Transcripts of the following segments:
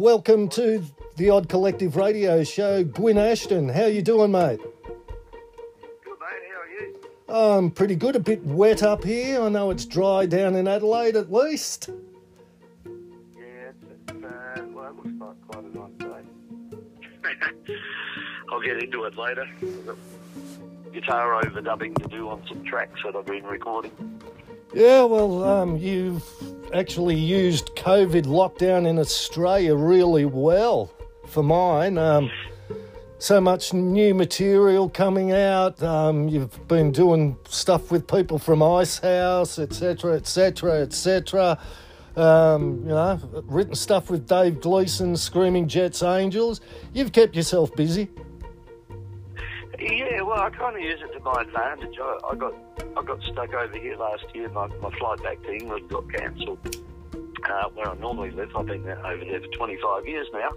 welcome to the Odd Collective Radio Show. Gwyn Ashton, how you doing, mate? Good, mate. How are you? I'm pretty good. A bit wet up here. I know it's dry down in Adelaide at least. Yeah, it's, it's, uh, well, it looks like quite a nice day. I'll get into it later. Guitar overdubbing to do on some tracks that I've been recording. Yeah, well, um, you've actually used COVID lockdown in Australia really well for mine. Um, so much new material coming out. Um, you've been doing stuff with people from Icehouse, etc., etc., etc. Um, you know, written stuff with Dave Gleeson, Screaming Jets Angels. You've kept yourself busy. Yeah, well, I kind of use it to my advantage. I, I got I got stuck over here last year. My, my flight back to England got cancelled. Uh, where I normally live, I've been there, over there for 25 years now,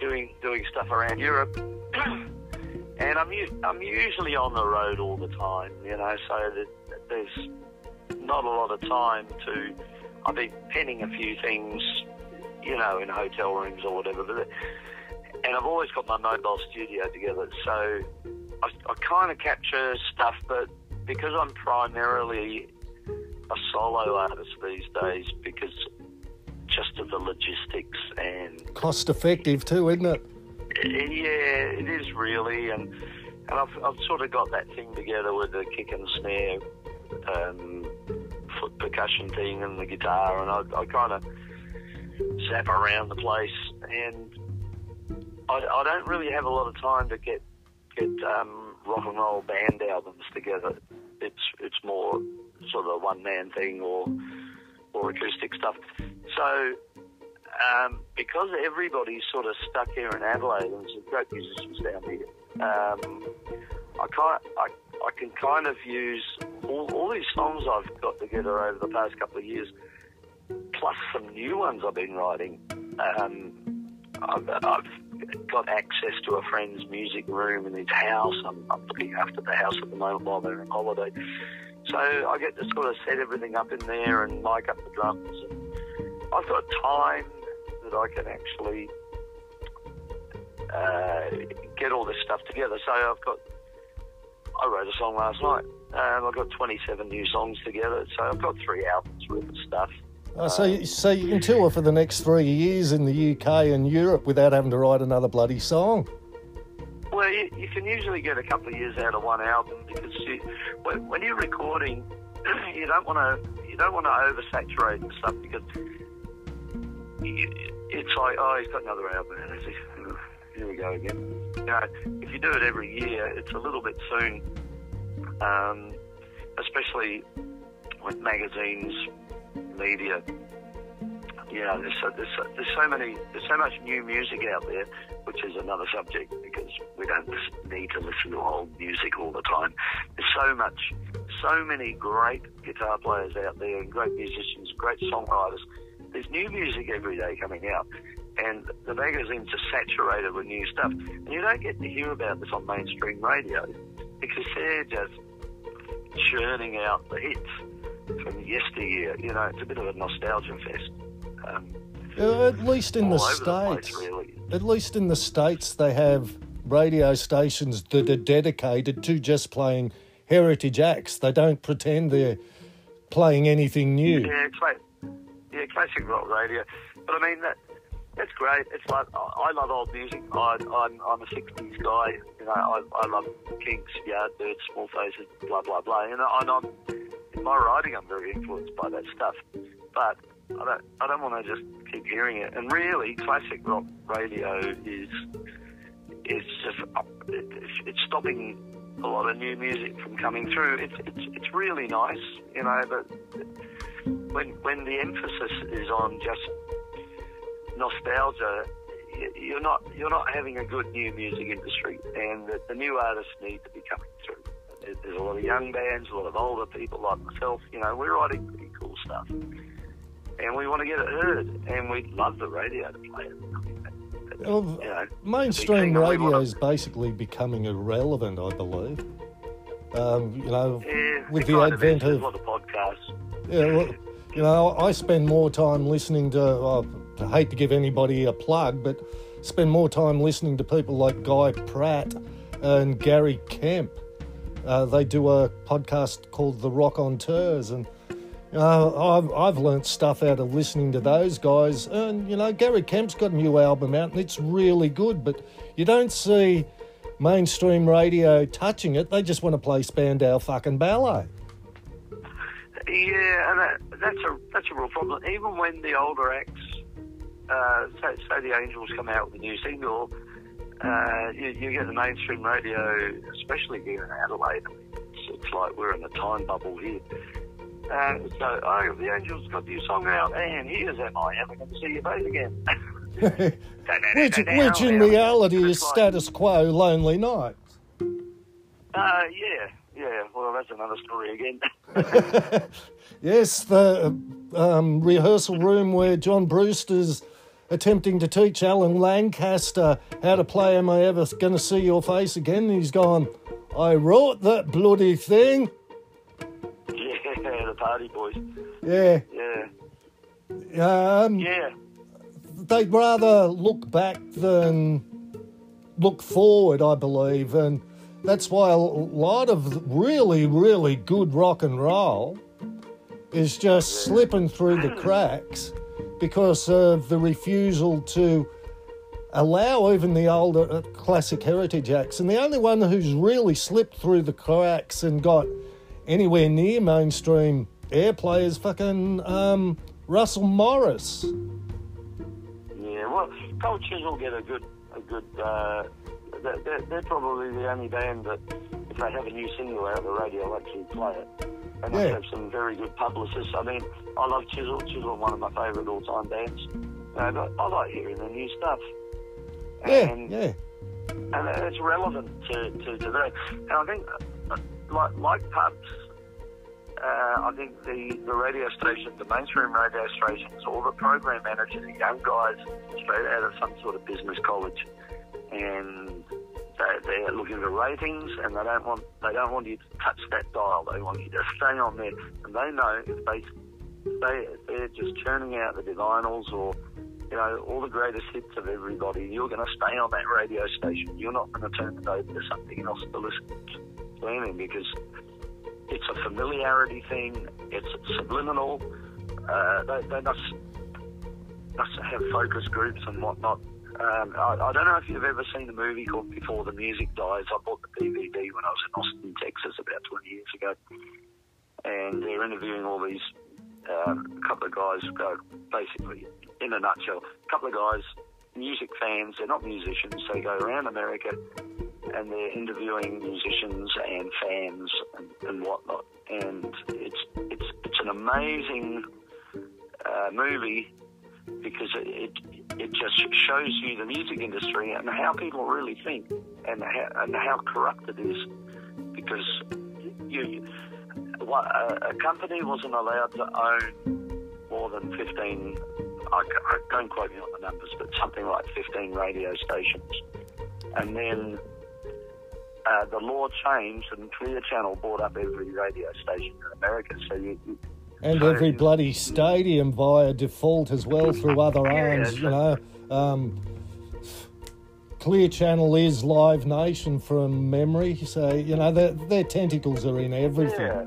doing doing stuff around Europe. and I'm I'm usually on the road all the time, you know. So that there's not a lot of time to. I've been penning a few things, you know, in hotel rooms or whatever. But and I've always got my mobile studio together, so I, I kind of capture stuff. But because I'm primarily a solo artist these days, because just of the logistics and Cost effective too, isn't it? yeah, it is really, and and I've I've sort of got that thing together with the kick and snare, um, foot percussion thing, and the guitar, and I, I kind of zap around the place, and I, I don't really have a lot of time to get get um, rock and roll band albums together. It's it's more sort of a one man thing or or acoustic stuff. So um, because everybody's sort of stuck here in Adelaide and some great musicians down here, um, I kind I, I can kind of use all, all these songs I've got together over the past couple of years, plus some new ones I've been writing. Um, I've, I've got access to a friend's music room in his house. I'm, I'm looking after the house at the moment while they're on holiday. So I get to sort of set everything up in there and mic up the drums. And I've got time that I can actually uh, get all this stuff together. So I've got, I wrote a song last night. Um, I've got 27 new songs together. So I've got three albums worth of stuff. Oh, so, so you can tour for the next three years in the UK and Europe without having to write another bloody song. Well, you, you can usually get a couple of years out of one album because you, when, when you're recording, you don't want to you don't want to oversaturate the stuff because you, it's like oh he's got another album and here we go again. You know, if you do it every year, it's a little bit soon, um, especially with magazines, media. You know, there's so, there's, so, there's so many, there's so much new music out there, which is another subject because we don't need to listen to old music all the time. There's so much, so many great guitar players out there and great musicians, great songwriters. There's new music every day coming out, and the magazines are saturated with new stuff. And you don't get to hear about this on mainstream radio because they're just churning out the hits from yesteryear. You know, it's a bit of a nostalgia fest. Um, Uh, At least in the over the States. place, really. At least in the States, they have radio stations that are dedicated to just playing heritage acts. They don't pretend they're playing anything new. Yeah, cla- yeah, classic rock radio. But I mean that that's great. It's like I I love old music. I, I'm I'm a '60s guy. You know, I, I love Kinks, Yardbirds, Small Faces, blah blah blah. And, I- and I'm in my writing, I'm very influenced by that stuff. But I don't I don't want to just keep hearing it. And really, classic rock radio is is just it, it's, it's stopping a lot of new music from coming through. It's it's it's really nice, you know, but when when the emphasis is on just nostalgia, you're not you're not having a good new music industry, and the, the new artists need to be coming There's a lot of young bands, a lot of older people like myself. You know, we're writing pretty cool stuff, and we want to get it heard, and we love the radio to play it. I mean, that- that- Well, you know, mainstream we radio is basically becoming irrelevant, I believe. Um, you know, yeah, with the advent. Of- of podcasts. yeah, well, you know, I spend more time listening to uh, I hate to give anybody a plug, but spend more time listening to people like Guy Pratt and Gary Kemp. Uh, they do a podcast called The Rockonteurs, and uh, I've, I've learnt stuff out of listening to those guys. And, you know, Gary Kemp's got a new album out, and it's really good, but you don't see mainstream radio touching it. They just want to play Spandau fucking ballet. Yeah, and that, that's a that's a real problem. Even when the older acts, uh, say, say the Angels come out with a new single, uh, you, you get the mainstream radio, especially here in Adelaide. It's, it's like we're in a time bubble here. Uh, so, oh, the Angels got new song out, and here's am I ever going to see your face again? which, which in reality is status quo, Lonely Nights. Uh, yeah, yeah. Well, that's another story again. yes, the um, rehearsal room where John Brewster's attempting to teach Alan Lancaster how to play Am I Ever Gonna See Your Face Again? And he's gone, I wrote that bloody thing. Yeah, the party boys. Yeah. Yeah. Um, Yeah. they'd rather look back than look forward, I believe, and that's why a lot of really, really good rock and roll is just slipping through the cracks because of the refusal to allow even the older uh, classic heritage acts. And the only one who's really slipped through the cracks and got anywhere near mainstream airplay is fucking um, Russell Morris. Yeah, well, Cold Chisel get a good, a good. Uh, they're, they're, they're probably the only band that, if they have a new single out, the radio will actually play it. And they Yeah. have some very good publicists. I mean, I love Chisel. Chisel, one of my favourite all-time bands. Uh, but I like hearing the new stuff. Yeah, And, yeah. and it's relevant to, to today. And I think, uh, like, like pubs, uh, I think the, the radio stations, the mainstream radio stations, all the program managers are young guys straight out of some sort of business college, and they, they're looking for ratings, and they don't want they don't want you to touch that dial. They want you to stay on there, and they know if they they they're just churning out the Divinyls or you know all the greatest hits of everybody. You're going to stay on that radio station. You're not going to turn it over to something else to listen to anything because it's a familiarity thing. It's subliminal. Uh, they, they must must have focus groups and whatnot. Um, I, I don't know if you've ever seen the movie called Before the Music Dies. I bought the DVD when I was in Austin, Texas, about 20 years ago, and they're interviewing all these um, couple of guys. Uh, basically, in a nutshell, a couple of guys, music fans. They're not musicians. They go around America and they're interviewing musicians and fans and, and whatnot. And it's it's it's an amazing uh, movie because it, it it just shows you the music industry and how people really think and how, and how corrupt it is. Because you, a, a company wasn't allowed to own more than fifteen. I, ca- I don't quote me on the numbers, but something like fifteen radio stations, and then uh, the law changed and Clear Channel bought up every radio station in America. So you And every bloody stadium via default as well through other arms, you know. Um, Clear Channel is Live Nation from memory, so, you know, their, their tentacles are in everything. Yeah.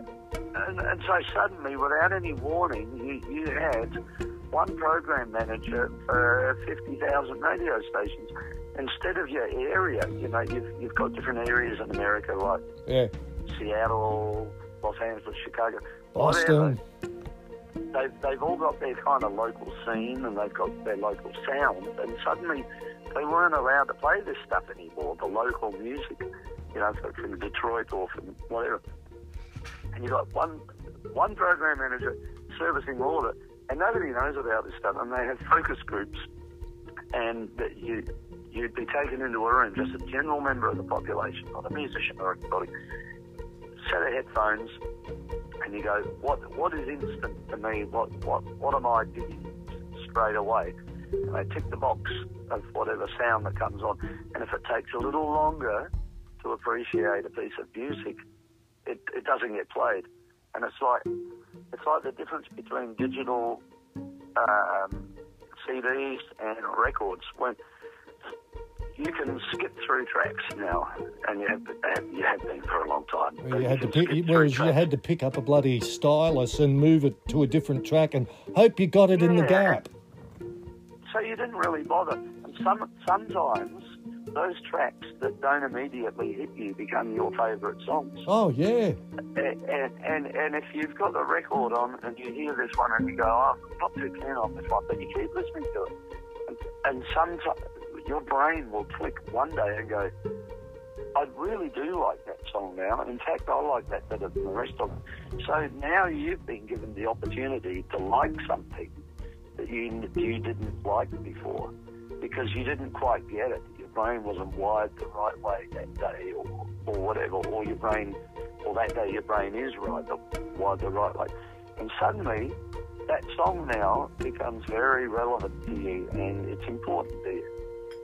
And, and so suddenly, without any warning, you, you had one program manager for 50,000 radio stations. Instead of your area, you know, you've, you've got different areas in America like Yeah. Seattle, Los Angeles, Chicago, Boston. they've, they've all got their kind of local scene and they've got their local sound, and suddenly they weren't allowed to play this stuff anymore, the local music, you know, from Detroit or from whatever. And you've got one, one program manager servicing all of it, and nobody knows about this stuff, and they have focus groups, and that you, you'd be taken into a room, just a general member of the population, not a musician or anybody, set of headphones, and you go, what what is instant to me? What what what am I digging straight away? And they tick the box of whatever sound that comes on, and if it takes a little longer to appreciate a piece of music, it, it doesn't get played. And it's like it's like the difference between digital um, CDs and records. When you can skip through tracks now, and you have, you have been for a long time. Well, you had to pick, whereas you had to pick up a bloody stylus and move it to a different track and hope you got it in the gap. So you didn't really bother. And some sometimes those tracks that don't immediately hit you become your favourite songs. Oh yeah, And, and and and if you've got the record on and you hear this one and you go, oh, I'm not too keen on this one, but you keep listening to it, and, and sometimes your brain will click one day and go, I really do like that song now. In fact, I like that better than the rest of them. So now you've been given the opportunity to like something that you you didn't like before because you didn't quite get it. Your brain wasn't wired the right way that day, or, or whatever, or your brain, or that day your brain is right, the, wired the right way. And suddenly, that song now becomes very relevant to you, and it's important to you.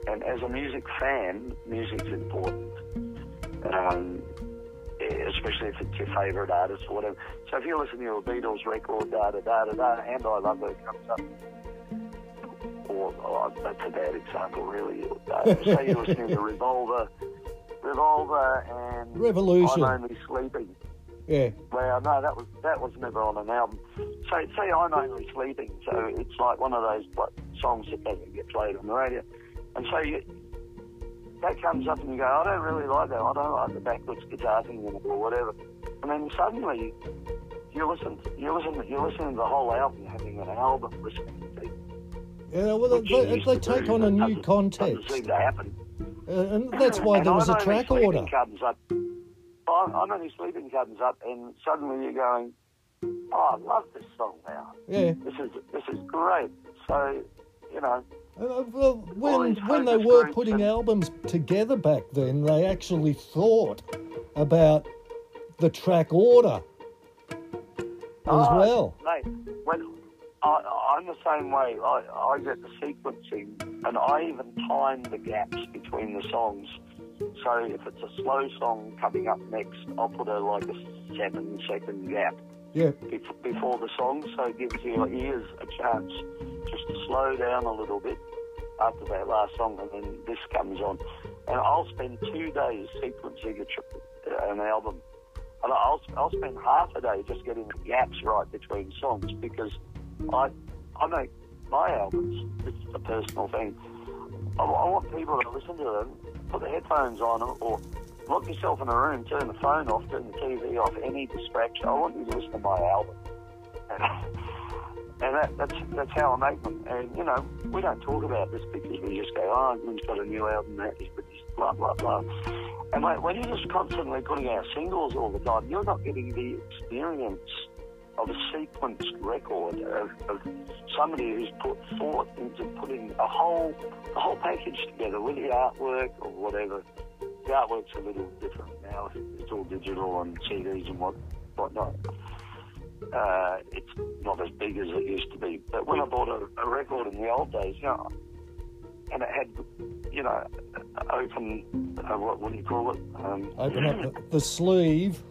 And as a music fan, music's important. Um, especially if it's your favourite artist or whatever. So if you're listening to a Beatles record, da da da da da, and I Love Her comes up, or oh, that's a bad example, really. Uh, say you're listening to Revolver, Revolver, and Revolution. I'm Only Sleeping. yeah. Well, no, that was that was never on an album. So say I'm only sleeping, so it's like one of those like, songs that doesn't get played on the radio, and so you, that comes up and you go, I don't really like that. I don't like the backwards guitar thing in or whatever. And then suddenly you listen, you listen, you listen to the whole album, having an album listening to. Yeah, well, they, they take do, on a new doesn't- Doesn't context, seem to happen. uh, and that's why And there was a I'm Only track order. Comes up. I'm, I'm only sleeping comes up, and suddenly you're going, "Oh, I love this song now. Yeah. This is this is great." So, you know, Uh, well, when when they were putting albums together back then, they actually thought about the track order as Oh, well. Mate, when I, I'm the same way. I, I get the sequencing, and I even time the gaps between the songs. So if it's a slow song coming up next, I'll put a like a seven second gap Yeah, bef- before the song, so it gives your ears a chance just to slow down a little bit after that last song, and then this comes on. And I'll spend two days sequencing a tr- uh, an album. And I'll, I'll spend half a day just getting the gaps right between songs because I, I make my albums. It's a personal thing. I, I want people to listen to them, put the headphones on, or lock yourself in a room, turn the phone off, turn the TV off, any distraction. I want you to listen to my album. And, and that, that's that's how I make them. And you know, we don't talk about this because we just go, oh, he's got a new album, that is blah blah blah. And when, when you're just constantly putting out singles all the time, you're not getting the experience of a sequenced record of, of somebody who's put thought into putting a whole a whole package together with the artwork or whatever. The artwork's a little different now. It's all digital on CDs and what whatnot. Uh, it's not as big as it used to be. But when I bought a, a record in the old days, you know, and it had, you know, open, uh, what, what do you call it? Um, open up the, the sleeve,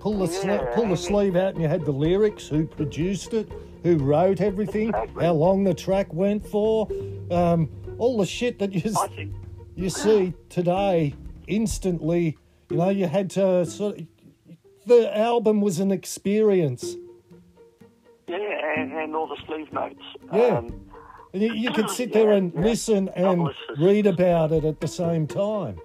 pull the Yeah, pull the sleeve out, and you had the lyrics, who produced it, who wrote everything, Exactly. how long the track went for, um, all the shit that you think you see today instantly. You know, you had to sort of. The album was an experience. Yeah, and, and all the sleeve notes. Yeah. Um, And you, you could sit there Yeah, and yeah. listen and read about it at the same time.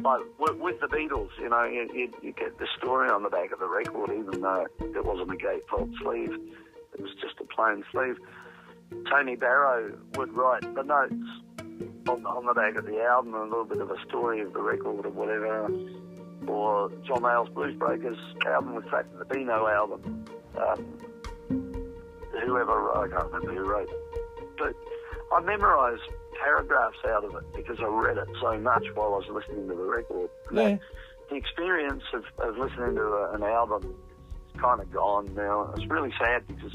but with, with the Beatles, you know, you, you, you get the story on the back of the record, even though it wasn't a gatefold sleeve. It was just a plain sleeve. Tony Barrow would write the notes on, on the back of the album, a little bit of a story of the record or whatever. Or John Mayall's Blues Breakers album was Fat to the Beano album. Um, whoever, I can't remember who wrote. But I memorised paragraphs out of it because I read it so much while I was listening to the record. Yeah. The experience of, of listening to a, an album is kind of gone now. It's really sad because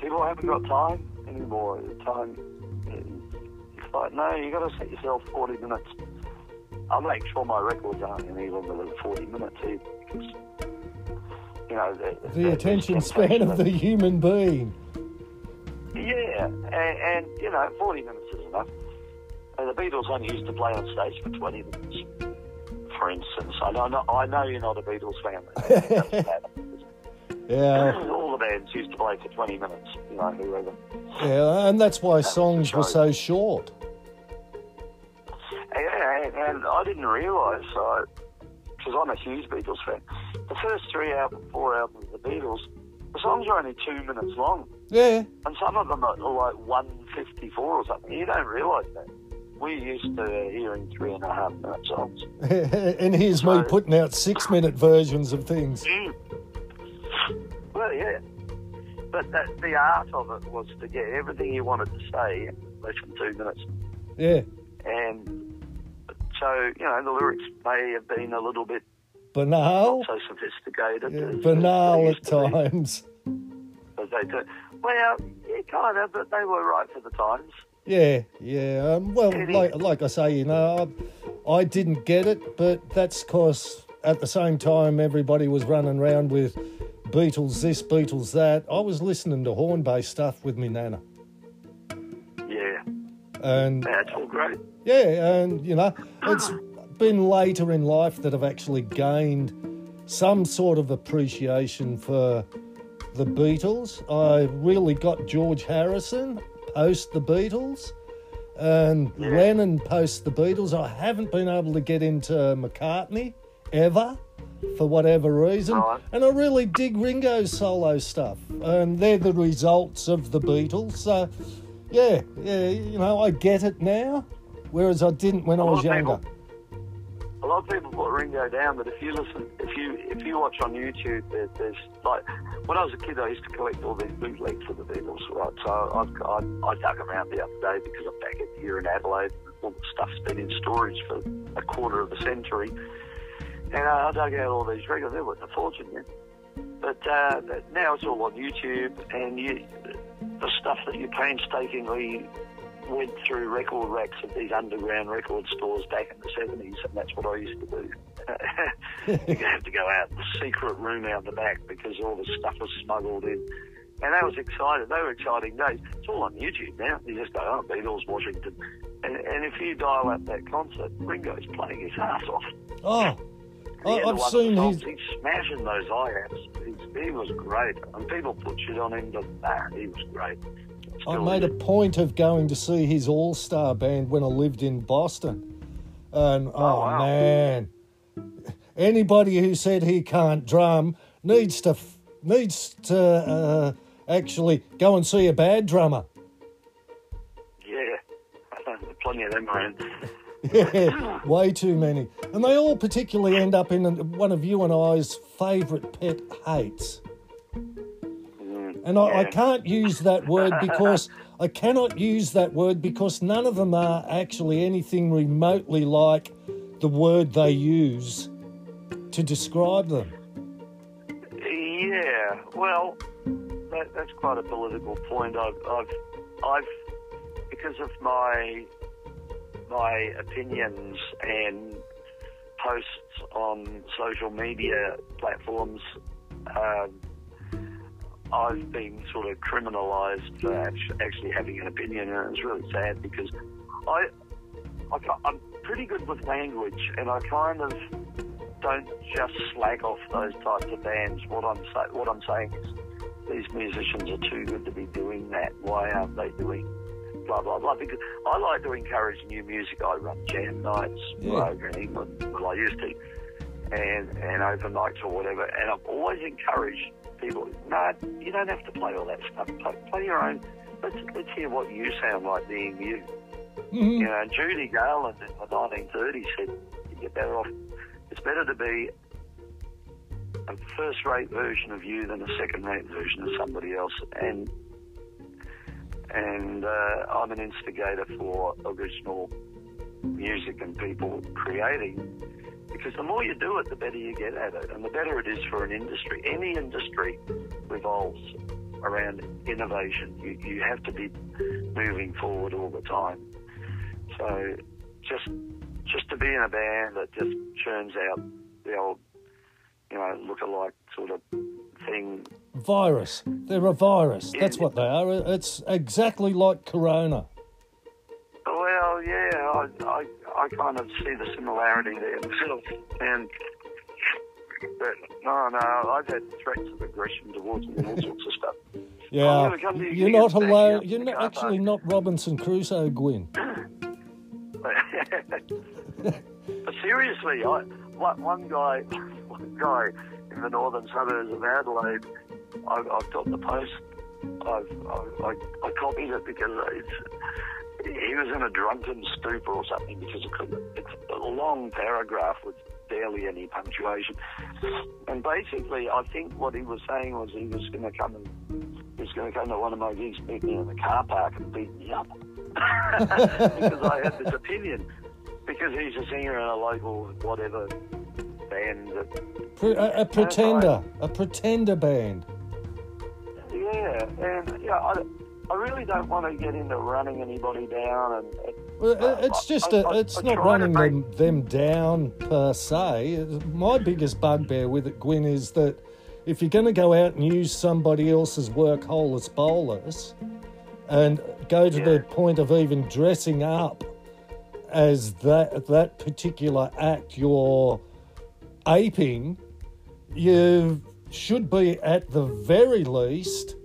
people haven't got time anymore. Time, like, no, you got to set yourself 40 minutes. I make sure my records aren't any longer than 40 minutes either because, you know, the, The attention span of the human being. Yeah, and, and you know, 40 minutes is enough. And the Beatles only used to play on stage for 20 minutes, for instance. I know, I know you're not a Beatles fan. Yeah, All the bands used to play for 20 minutes, you know, whoever. yeah, and that's why songs were so short. Yeah, and, I didn't realise, because I'm a huge Beatles fan, the first three albums, four albums of the Beatles, the songs are only two minutes long. Yeah, And some of them are like 154 or something. You don't realise that. We're used to hearing three and a half minute songs. and here's me putting out six minute versions of things. Mm. Well, yeah. But that, the art of it was to get everything you wanted to say in less than two minutes. Yeah, And so, you know, the lyrics may have been a little bit banal, so sophisticated. yeah, as- as banal they at used to be. times. But they do. Well, yeah, kind of, but they were right for the times. Yeah, yeah. Um, well, like like I say, you know, I, I didn't get it, but that's because at the same time everybody was running around with Beatles this, Beatles that. I was listening to horn-based stuff with me nana, Yeah, and that's all great. Yeah, and you know, it's been later in life that I've actually gained some sort of appreciation for the Beatles. I really got George Harrison post the Beatles and Lennon post the Beatles. I haven't been able to get into McCartney ever for whatever reason. And I really dig Ringo's solo stuff. And they're the results of the Beatles. So, yeah, yeah, you know, I get it now, whereas I didn't when I was younger. people- A lot of people put Ringo down, but if you listen, if you if you watch on YouTube, there, there's like when I was a kid, I used to collect all these bootlegs of the Beatles, right? So I've, I, I dug around the other day because I'm back here in Adelaide. All the stuff's been in storage for a quarter of a century, and uh, I dug out all these records. They're worth a fortune, yeah. But, uh, now it's all on YouTube, and you, the stuff that you painstakingly went through record racks of these underground record stores back in the 70s, and that's what I used to do. you have to go out the secret room out the back because all the stuff was smuggled in. And that was exciting. They were exciting days. It's all on YouTube now. You just go, oh, Beatles, Washington. And, and if you dial up that concert, Ringo's playing his ass off. Oh, I, I've seen his. He's smashing those hi-hats. He was great. And people put shit on him, but nah, he was great. I made a point of going to see his All Star band when I lived in Boston, and oh, wow. man, anybody who said he can't drum needs to needs to uh, actually go and see a bad drummer. Yeah. Plenty of them around. Yeah, way too many, and they all particularly end up in one of you and I's favourite pet hates. And I, I can't use that word because I cannot use that word because none of them are actually anything remotely like the word they use to describe them. Yeah, well, that, that's quite a political point. I've, I've, I've, because of my my opinions and posts on social media platforms, um, I've been sort of criminalised for actually having an opinion, and it's really sad because I, I I'm pretty good with language, and I kind of don't just slag off those types of bands. What I'm say- what I'm saying is these musicians are too good to be doing that. Why aren't they doing blah blah blah? Because I like to encourage new music. I run jam nights Yeah. over in England. Well, I used to, and and open nights or whatever. And I've always encouraged people. No, you don't have to play all that stuff. Play, play your own. Let's let's hear what you sound like being you. Mhm. You know, Judy Garland in the 1930s said, "You're better off. It's better to be a first-rate version of you than a second-rate version of somebody else." And and uh, I'm an instigator for original music and people creating. Because the more you do it, the better you get at it, and the better it is for an industry. Any industry revolves around innovation. You, you have to be moving forward all the time. So just just to be in a band that just churns out the old, you know, look-alike sort of thing. Virus. They're a virus. That's what they are. It's exactly like Corona. Well, yeah, I, I, I kind of see the similarity there myself. And but no, no, I've had threats of aggression towards me and all sorts of stuff. Yeah, I'm gonna come to you you're not alone. You're not, actually not Robinson Crusoe, Gwyn. but seriously, I, one, one guy, one guy in the northern suburbs of Adelaide, I, I've got the post. I've, I, I, I copied it because it's, he was in a drunken stupor or something because it couldn't, it's a long paragraph with barely any punctuation. And basically, I think what he was saying was he was going to come and he was going to come to one of my gigs, meet me in the car park and beat me up because I had this opinion. Because he's a singer in a local whatever band that Pre- a, a pretender. A pretender band. Yeah, and yeah, I, I really don't want to get into running anybody down, and, and Well, Uh, it's just I- a, I- it's I not try running them, them down per se. My biggest bugbear with it, Gwyn, is that if you're going to go out and use somebody else's work holeless bolus and go to Yeah. the point of even dressing up as that that particular act you're aping, you should be at the very least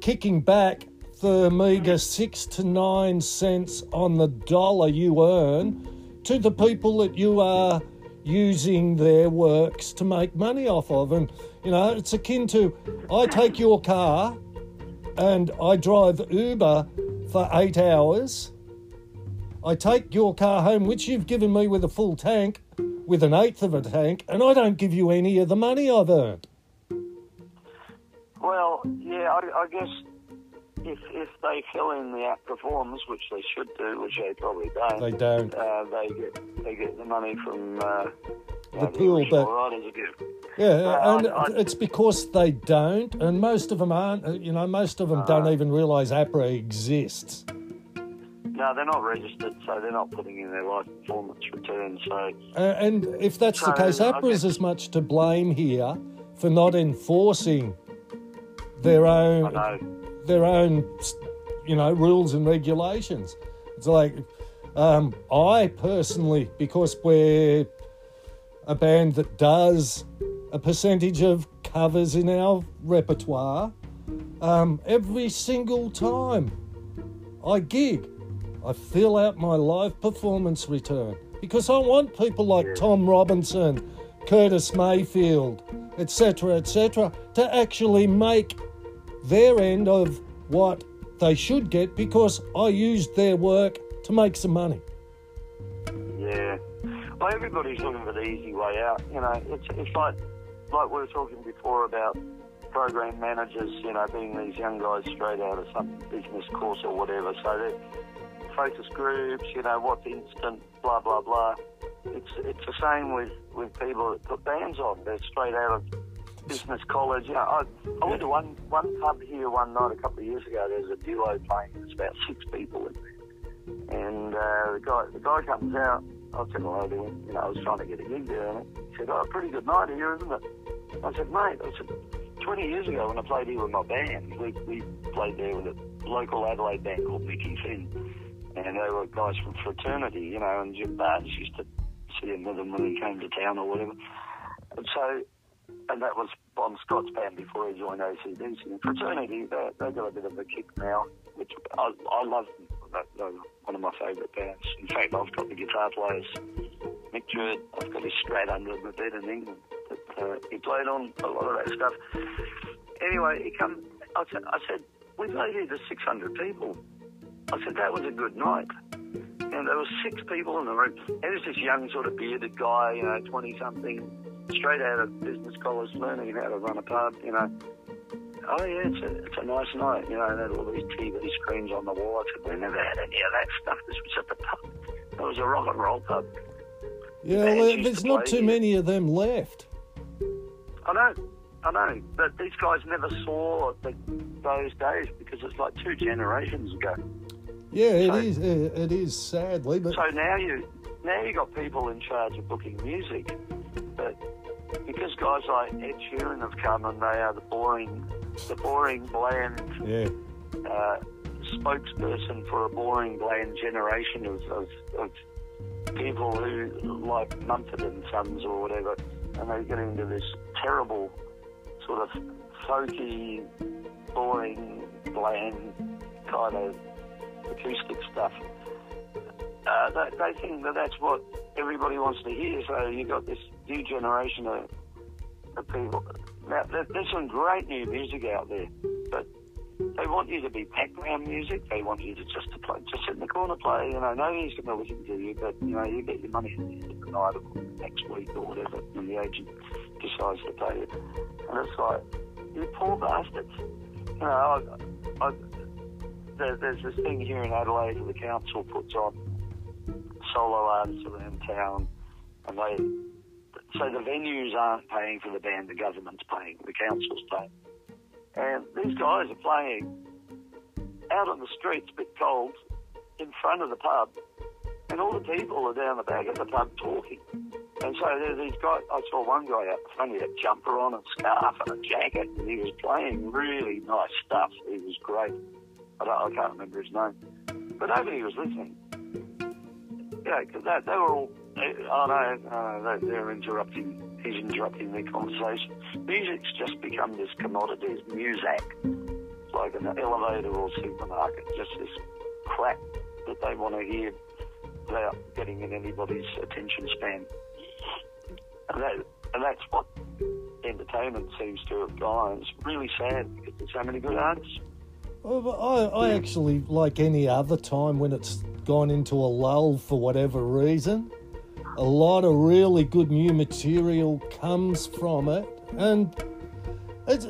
kicking back the meagre six to nine cents on the dollar you earn to the people that you are using their works to make money off of. And, you know, it's akin to I take your car and I drive Uber for eight hours. I take your car home, which you've given me with a full tank, with an eighth of a tank, and I don't give you any of the money I've earned. well, yeah, I, I guess if if they fill in the app performance, which they should do, which they probably don't, They don't. Uh, they get they get the money from uh, The uh, pool, but- Yeah, and I- I- it's because they don't, and most of them aren't. uh, You know, most of them don't Uh. even realise APRA exists. No, they're not registered, so they're not putting in their life performance return. So Uh, and if that's the case, I APRA's guess- as much to blame here for not enforcing their I own know. Their own, you know, rules and regulations. It's like um, I personally, because we're a band that does a percentage of covers in our repertoire, um, every single time I gig, I fill out my live performance return because I want people like Tom Robinson, Curtis Mayfield, etc., etc., to actually make their end of what they should get because I used their work to make some money. Yeah. Well, everybody's looking for the easy way out. You know, it's it's like like we were talking before about program managers. You know, being these young guys straight out of some business course or whatever. So they're focus groups. You know, what's instant, blah blah blah. It's it's the same with with people that put bands on. They're straight out of business college. You know, I, I went to one one pub here one night a couple of years ago. There's a duo playing. There's about six people in there. And uh, the guy, the guy comes out. I said him. You know, I was trying to get a gig there, and he said, "Oh, pretty good night here, isn't it?" I said, "Mate," I said, "20 years ago when I played here with my band, we, we played there with a local Adelaide band called Mickey Finn, and they were guys from fraternity, you know, and Jim Barnes used to see him with them when he came to town or whatever. And so, and that was Bon Scott's band before he joined ACDC. And fraternity, they, got a bit of a kick now, which I, I love them. They're one of my favourite bands. In fact, I've got the guitar players, Mick Druitt, I've got his Strat under the bed in England. Uh, he played on a lot of that stuff. Anyway, he come. I said, I said, we played here to 600 people. I said that was a good night. And there was six people in the room. And there's this young sort of bearded guy, you know, 20 something, straight out of business college, learning how to run a pub, you know. Oh yeah, it's a, it's a nice night, you know, and then all these TV screens on the wall. I said, we never had any of that stuff. This was at the pub. It was a rock and roll pub. Yeah, well, there's to not too here. many of them left. I know, I know, but these guys never saw the, those days because it's like two generations ago. Yeah, it So- is. It it is sadly, but So now you now you got people in charge of booking music, but because guys like Ed Sheeran have come and they are the boring, the boring, bland Yeah. uh, spokesperson for a boring, bland generation of, of, of people who like Mumford and Sons or whatever, and they get into this terrible sort of folky, boring, bland kind of acoustic stuff. Uh, they, they think that that's what everybody wants to hear. So you've got this new generation of, of people. Now, there, there's some great new music out there, but they want you to be background music. They want you to just to play, just sit in the corner, play. You know, nobody's going to listen to you, but you know, you get your money at the end of the night or next week or whatever, and the agent decides to pay you. And it's like, you poor bastards. You know, I, I, there, there's this thing here in Adelaide that the council puts on solo artists around town, and they so the venues aren't paying for the band, the government's paying, the council's paying. And these guys are playing out on the streets, a bit cold, in front of the pub, and all the people are down the back of the pub talking. And so there's these guys, I saw one guy out front, he had a jumper on and scarf and a jacket, and he was playing really nice stuff. He was great. I, I can't remember his name. But nobody was listening. Yeah, because they, they were all, eh, oh no, no, they, they're interrupting, he's interrupting their conversation. Music's just become this commodity, it's music. It's like an elevator or supermarket, just this crap that they want to hear without getting in anybody's attention span. And, that, and that's what entertainment seems to have gone. It's really sad because there's so many good artists. Well, but I, I actually, like any other time when it's gone into a lull for whatever reason, a lot of really good new material comes from it. And it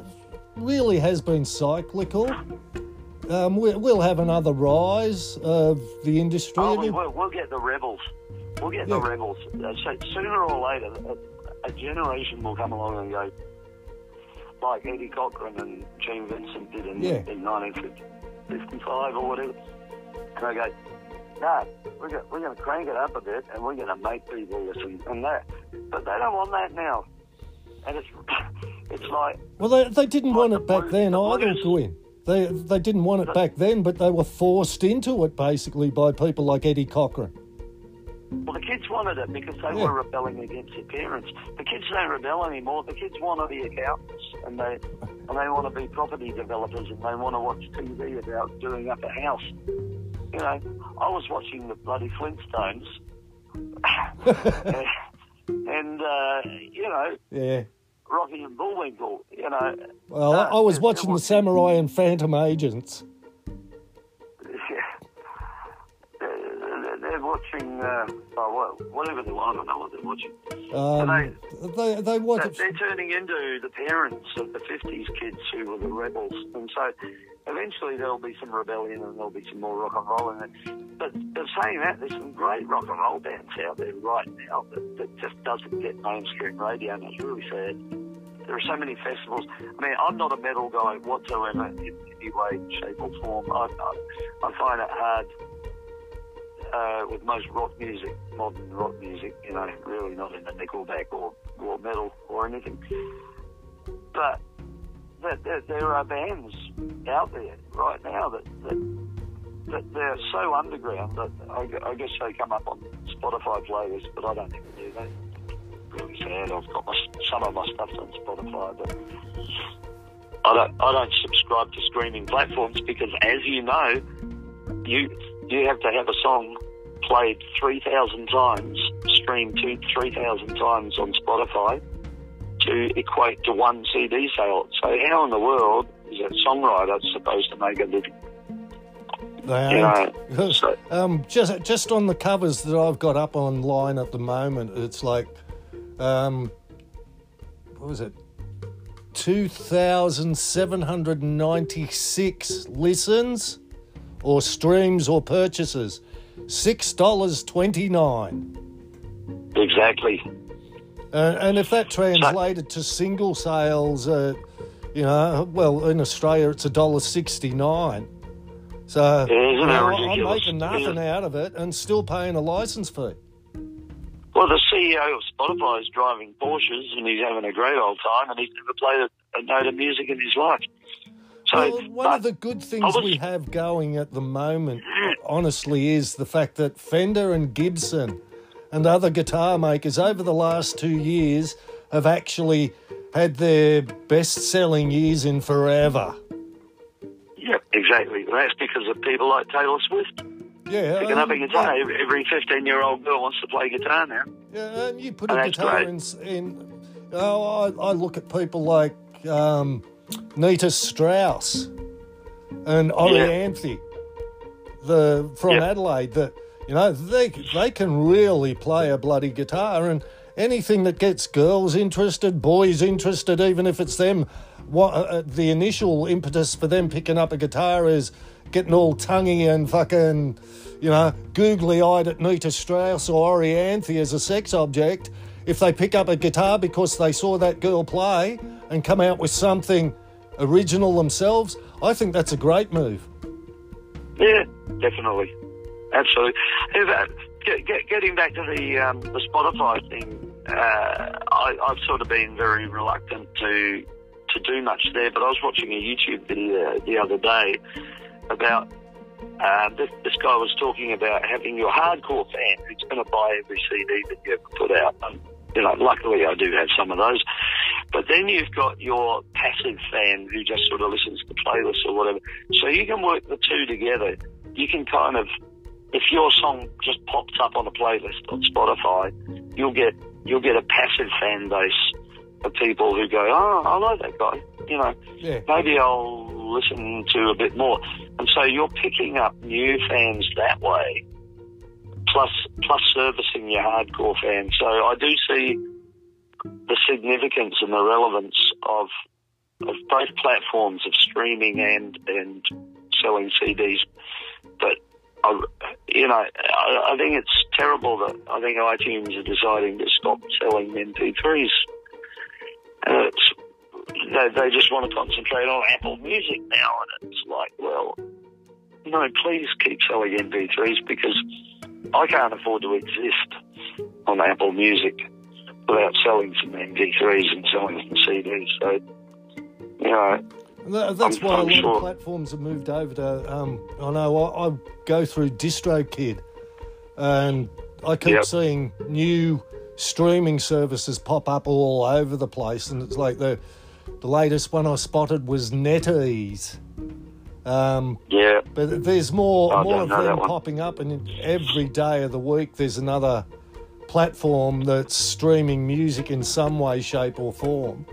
really has been cyclical. Um, we, we'll have another rise of the industry. Oh, we will. We'll get the rebels. We'll get the rebels. Uh, So sooner or later, a, a generation will come along and go, like Eddie Cochran and Gene Vincent did in, Yeah. in 1955 or whatever. And I go, no, we're going, we're going to crank it up a bit and we're going to make people listen. And that, but they don't want that now. And it's, it's like, Well, they, they didn't want Like it the back blues- then the either. Gwyn. They, they didn't want it back then, but they were forced into it basically by people like Eddie Cochran. Well, the kids wanted it because they Yeah. were rebelling against their parents. The kids don't rebel anymore. The kids want to be accountants and they and they want to be property developers and they want to watch TV about doing up a house. You know, I was watching the bloody Flintstones, and uh, you know, Yeah. Rocky and Bullwinkle. You know, Well, Uh, I was watching the Samurai and Phantom Agents. Watching. Uh, oh, well, whatever they want. I don't know what they're watching. Um, they, they watch But they're turning into the parents of the 50s kids who were the rebels. And so eventually there'll be some rebellion and there'll be some more rock and roll in it. But, but saying that, there's some great rock and roll bands out there right now that, that just doesn't get mainstream radio, and it's really sad. There are so many festivals. I mean, I'm not a metal guy whatsoever in any way, shape, or form. I, I, I find it hard uh, with most rock music, modern rock music, you know, really not into Nickelback or, or metal or anything. But there, there, there are bands out there right now that, that, that they're so underground that I, I guess they come up on Spotify playlists, but I don't even do that. Really sad. I've got my, some of my stuff's on Spotify, but I don't, I don't subscribe to streaming platforms because, as you know, you you have to have a song played 3,000 times, streamed to 3,000 times on Spotify to equate to one CD sale. So how in the world is a songwriter supposed to make a living? They You know, so, Um, just just on the covers that I've got up online at the moment, it's like, um, what was it? Two thousand seven hundred ninety-six listens, or streams, or purchases. Six dollars twenty-nine. exactly. Uh, and if that translated to single sales, uh, you know, well, in Australia it's a dollar sixty-nine. So isn't you know, I'm making nothing Yeah. out of it and still paying a license fee. Well, Well, the CEO of Spotify is driving Porsches and he's having a great old time, and he's never played a, a note of music in his life. So, Well, one of the good things was- we have going at the moment, honestly, is the fact that Fender and Gibson and other guitar makers over the last two years have actually had their best selling years in forever. yeah, exactly. And that's because of people like Taylor Swift Yeah, picking up a um, guitar. Every- Every fifteen-year-old girl wants to play guitar now. Yeah, and you put a And that's guitar in. in oh, I, I look at people like um, Nita Strauss and Orianthi, the from Yeah. Adelaide. That you know they they can really play a bloody guitar, and anything that gets girls interested, boys interested, even if it's them. What uh, the initial impetus for them picking up a guitar is getting all tonguey and fucking, you know, googly eyed at Nita Strauss or Ori Orianthi as a sex object. If they pick up a guitar because they saw that girl play and come out with something original themselves, I think that's a great move. Yeah, definitely, absolutely. Get, get, getting back to the um, the Spotify thing, uh, I, I've sort of been very reluctant to to do much there. But I was watching a YouTube video the other day about uh, this, this guy was talking about having your hardcore fan who's going to buy every CD that you ever put out. You know, luckily I do have some of those. But then you've got your passive fan who just sort of listens to playlists or whatever. So you can work the two together. You can kind of, if your song just pops up on a playlist on Spotify, you'll get you'll get a passive fan base of people who go, oh, I know that guy. You know, Yeah. maybe I'll listen to a bit more. And so you're picking up new fans that way, plus plus servicing your hardcore fans. So I do see the significance and the relevance of of both platforms of streaming and and selling CDs. But I, you know, I, I think it's terrible that I think iTunes are deciding to stop selling MP3s. And it's they, they just want to concentrate on Apple Music now, and it's like, well, no, please keep selling MP3s because I can't afford to exist on Apple Music without selling some MP3s and selling some CDs. So, you know, That's I'm- why a I'm lot sure. of platforms have moved over to. Um, I know I, I go through DistroKid, and I keep Yep. seeing new streaming services pop up all over the place, and it's like the the latest one I spotted was NetEase. Um, yeah, but there's more I more of them popping up, and every day of the week there's another platform that's streaming music in some way, shape, or form.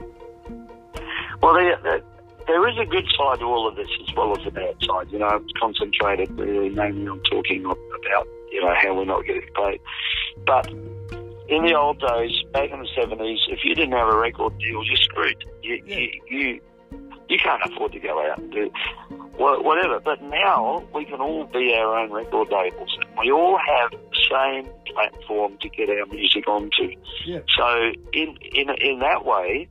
Well, there, there, there is a good side to all of this as well as a bad side. You know, it's concentrated really mainly on talking about, you know, how we're not getting paid. But in the old days, back in the 70s, if you didn't have a record deal, you're screwed. You, Yeah. you, you, you can't afford to go out and do whatever. But now we can all be our own record labels. We all have the same platform to get our music onto. Yeah. So in in in that way,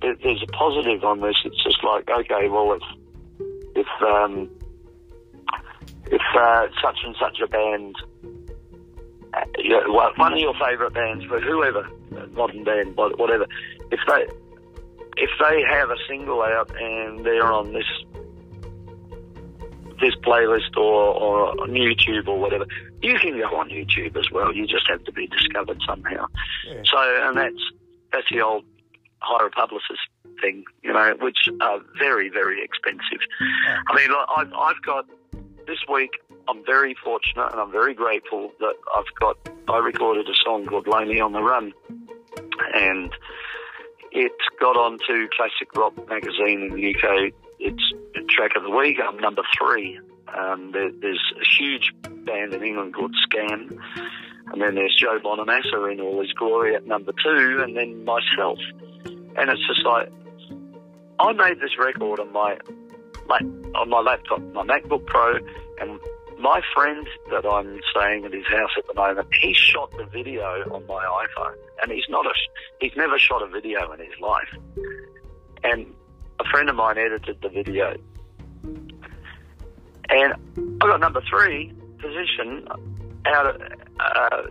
there's a positive on this. It's just like okay, well, if if um, if uh, such and such a band, uh, one of your favourite bands, but whoever, uh, modern band, but whatever, if they if they have a single out and they're on this this playlist or, or on YouTube or whatever, you can go on YouTube as well. You just have to be discovered somehow. Yeah. So, and that's that's the old hire a publicist thing, you know, which are very very expensive. I mean, I- I've I've got this week. I'm very fortunate and I'm very grateful that I've got. I recorded a song called "Lonely on the Run," and it got onto Classic Rock magazine in the UK. It's track of the week. I'm number three. Um, there, there's a huge band in England called Scam, and then there's Joe Bonamassa in all his glory at number two, and then myself. And it's just like I made this record on my on my laptop, my MacBook Pro, and my friend that I'm staying at his house at the moment, he shot the video on my iPhone, and he's not a he's never shot a video in his life. And a friend of mine edited the video, and I got number three position out of uh,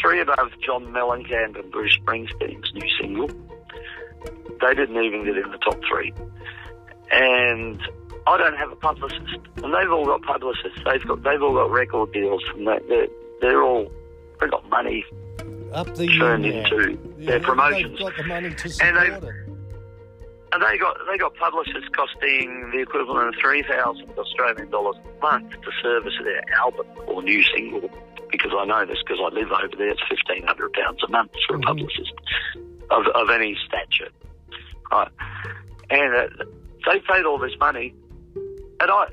three above John Mellencamp and Bruce Springsteen's new single. They didn't even get in the top three. And I don't have a publicist, and they've all got publicists. They've got they've all got record deals, and they, they're they're all they've got money Up the turned into Yeah, their promotions. They've got the money to And support they- it. And they got they got publicists costing the equivalent of three thousand Australian dollars a month to service their album or new single. Because I know this because I live over there. It's fifteen hundred pounds a month for a Mhm. publicist of of any stature, right? And uh, they paid all this money, and I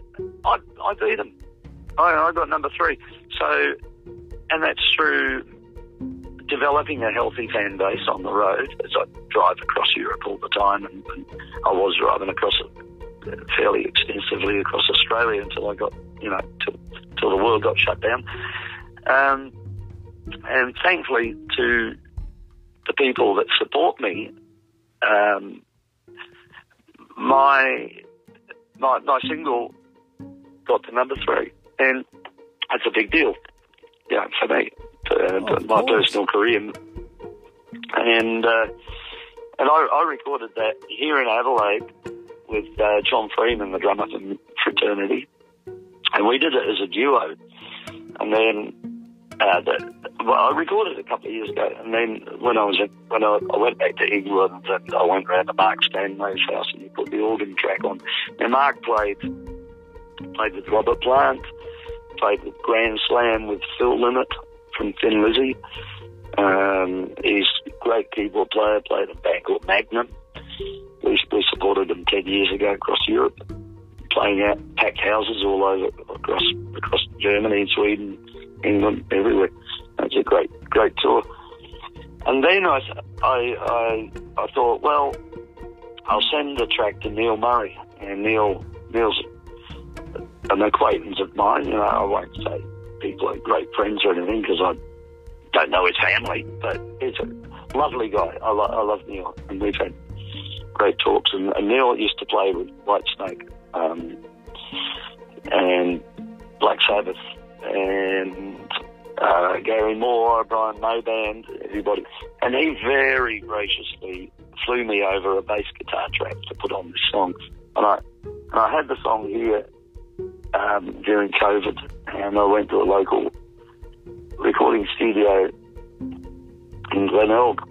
I I beat them. I I got number three. So, and that's through developing a healthy fan base on the road as I drive across Europe all the time, and, and I was driving across it fairly extensively across Australia until I got, you know, till, till the world got shut down. Um, and thankfully to the people that support me, um, my, my my single got to number three, and that's a big deal, know, for me, uh, Of my course. personal career, and uh, and I, I recorded that here in Adelaide with uh, John Freeman, the drummer from Fraternity, and we did it as a duo, and then. Uh, the, well, I recorded a couple of years ago, and then when I was in, when I, I went back to England, and I went round to Mark Stanway's house, and he put the organ track on. And Mark played played with Robert Plant, played with Grand Slam with Phil Lynott from Thin Lizzy. Um, he's a great keyboard player, played in a band called Magnum. We, we supported him 10 years ago across Europe, playing out packed houses all over across across Germany and Sweden, England, everywhere. It's a great, great tour. And then I, I, I, I thought, well, I'll send the track to Neil Murray, and Neil, Neil's an acquaintance of mine. You know, I won't say people are great friends or anything because I don't know his family, but he's a lovely guy. I, lo- I love Neil, and we've had great talks. And, and Neil used to play with Whitesnake um, and Black Sabbath and uh, Gary Moore, Brian May Band, everybody. And he very graciously flew me over a bass guitar track to put on this song. And I, and I had the song here um, during COVID, and I went to a local recording studio in Glenelg,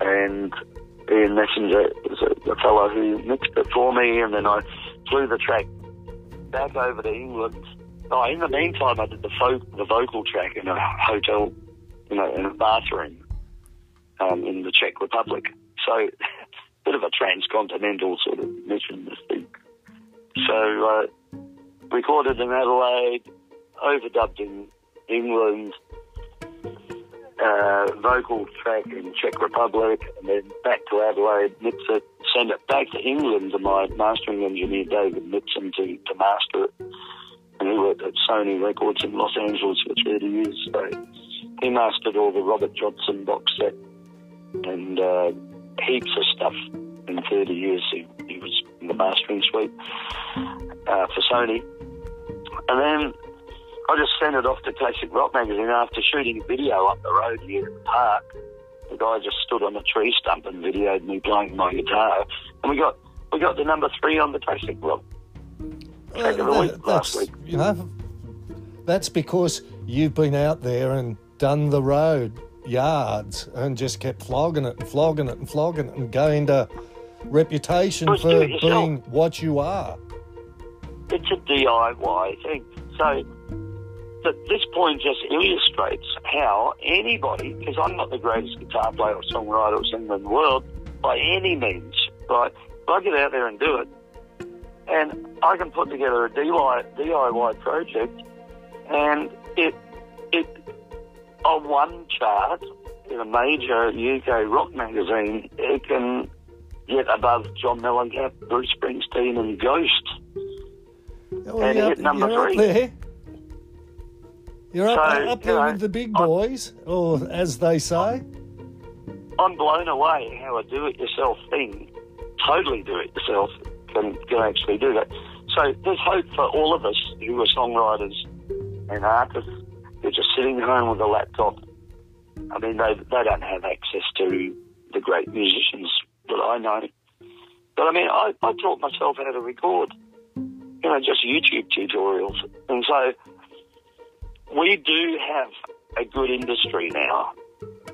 and Ian Messenger was a, a fellow who mixed it for me, and then I flew the track back over to England. Oh, in the meantime, I did the, fo- the vocal track in a hotel, you know, in a bathroom um, in the Czech Republic. So, bit of a transcontinental sort of mission, this thing. So, uh, recorded in Adelaide, overdubbed in England, uh, vocal track in Czech Republic, and then back to Adelaide, mix it, send it back to England to my mastering engineer David Nixon to, to master it. And he worked at Sony Records in Los Angeles for 30 years. So he mastered all the Robert Johnson box set and uh, heaps of stuff in 30 years. He, he was in the mastering suite uh, for Sony. And then I just sent it off to Classic Rock Magazine after shooting a video up the road here in the park. The guy just stood on a tree stump and videoed me playing my guitar, and we got we got the number three on the Classic Rock. Track of the week that- last week. you know, that's because you've been out there and done the road yards and just kept flogging it and flogging it and flogging it and gained a reputation for being what you are. It's a DIY thing. So at this point just illustrates how anybody, because I'm not the greatest guitar player or songwriter or singer in the world by any means, right? But I get out there and do it, and I can put together a DIY, DIY project, and it it on one chart in a major UK rock magazine, it can get above John Mellencamp, Bruce Springsteen, and Ghost. Well, And you're, hit number three. up there. You're up, So, uh, up you there know, with the big boys, or as they say. I'm blown away how a do-it-yourself thing, totally do-it-yourself, can, can actually do that. So there's hope for all of us who are songwriters and artists who are just sitting home with a laptop I mean, they they don't have access to the great musicians that I know. But I mean, I, I taught myself how to record, you know, just YouTube tutorials. And so we do have a good industry now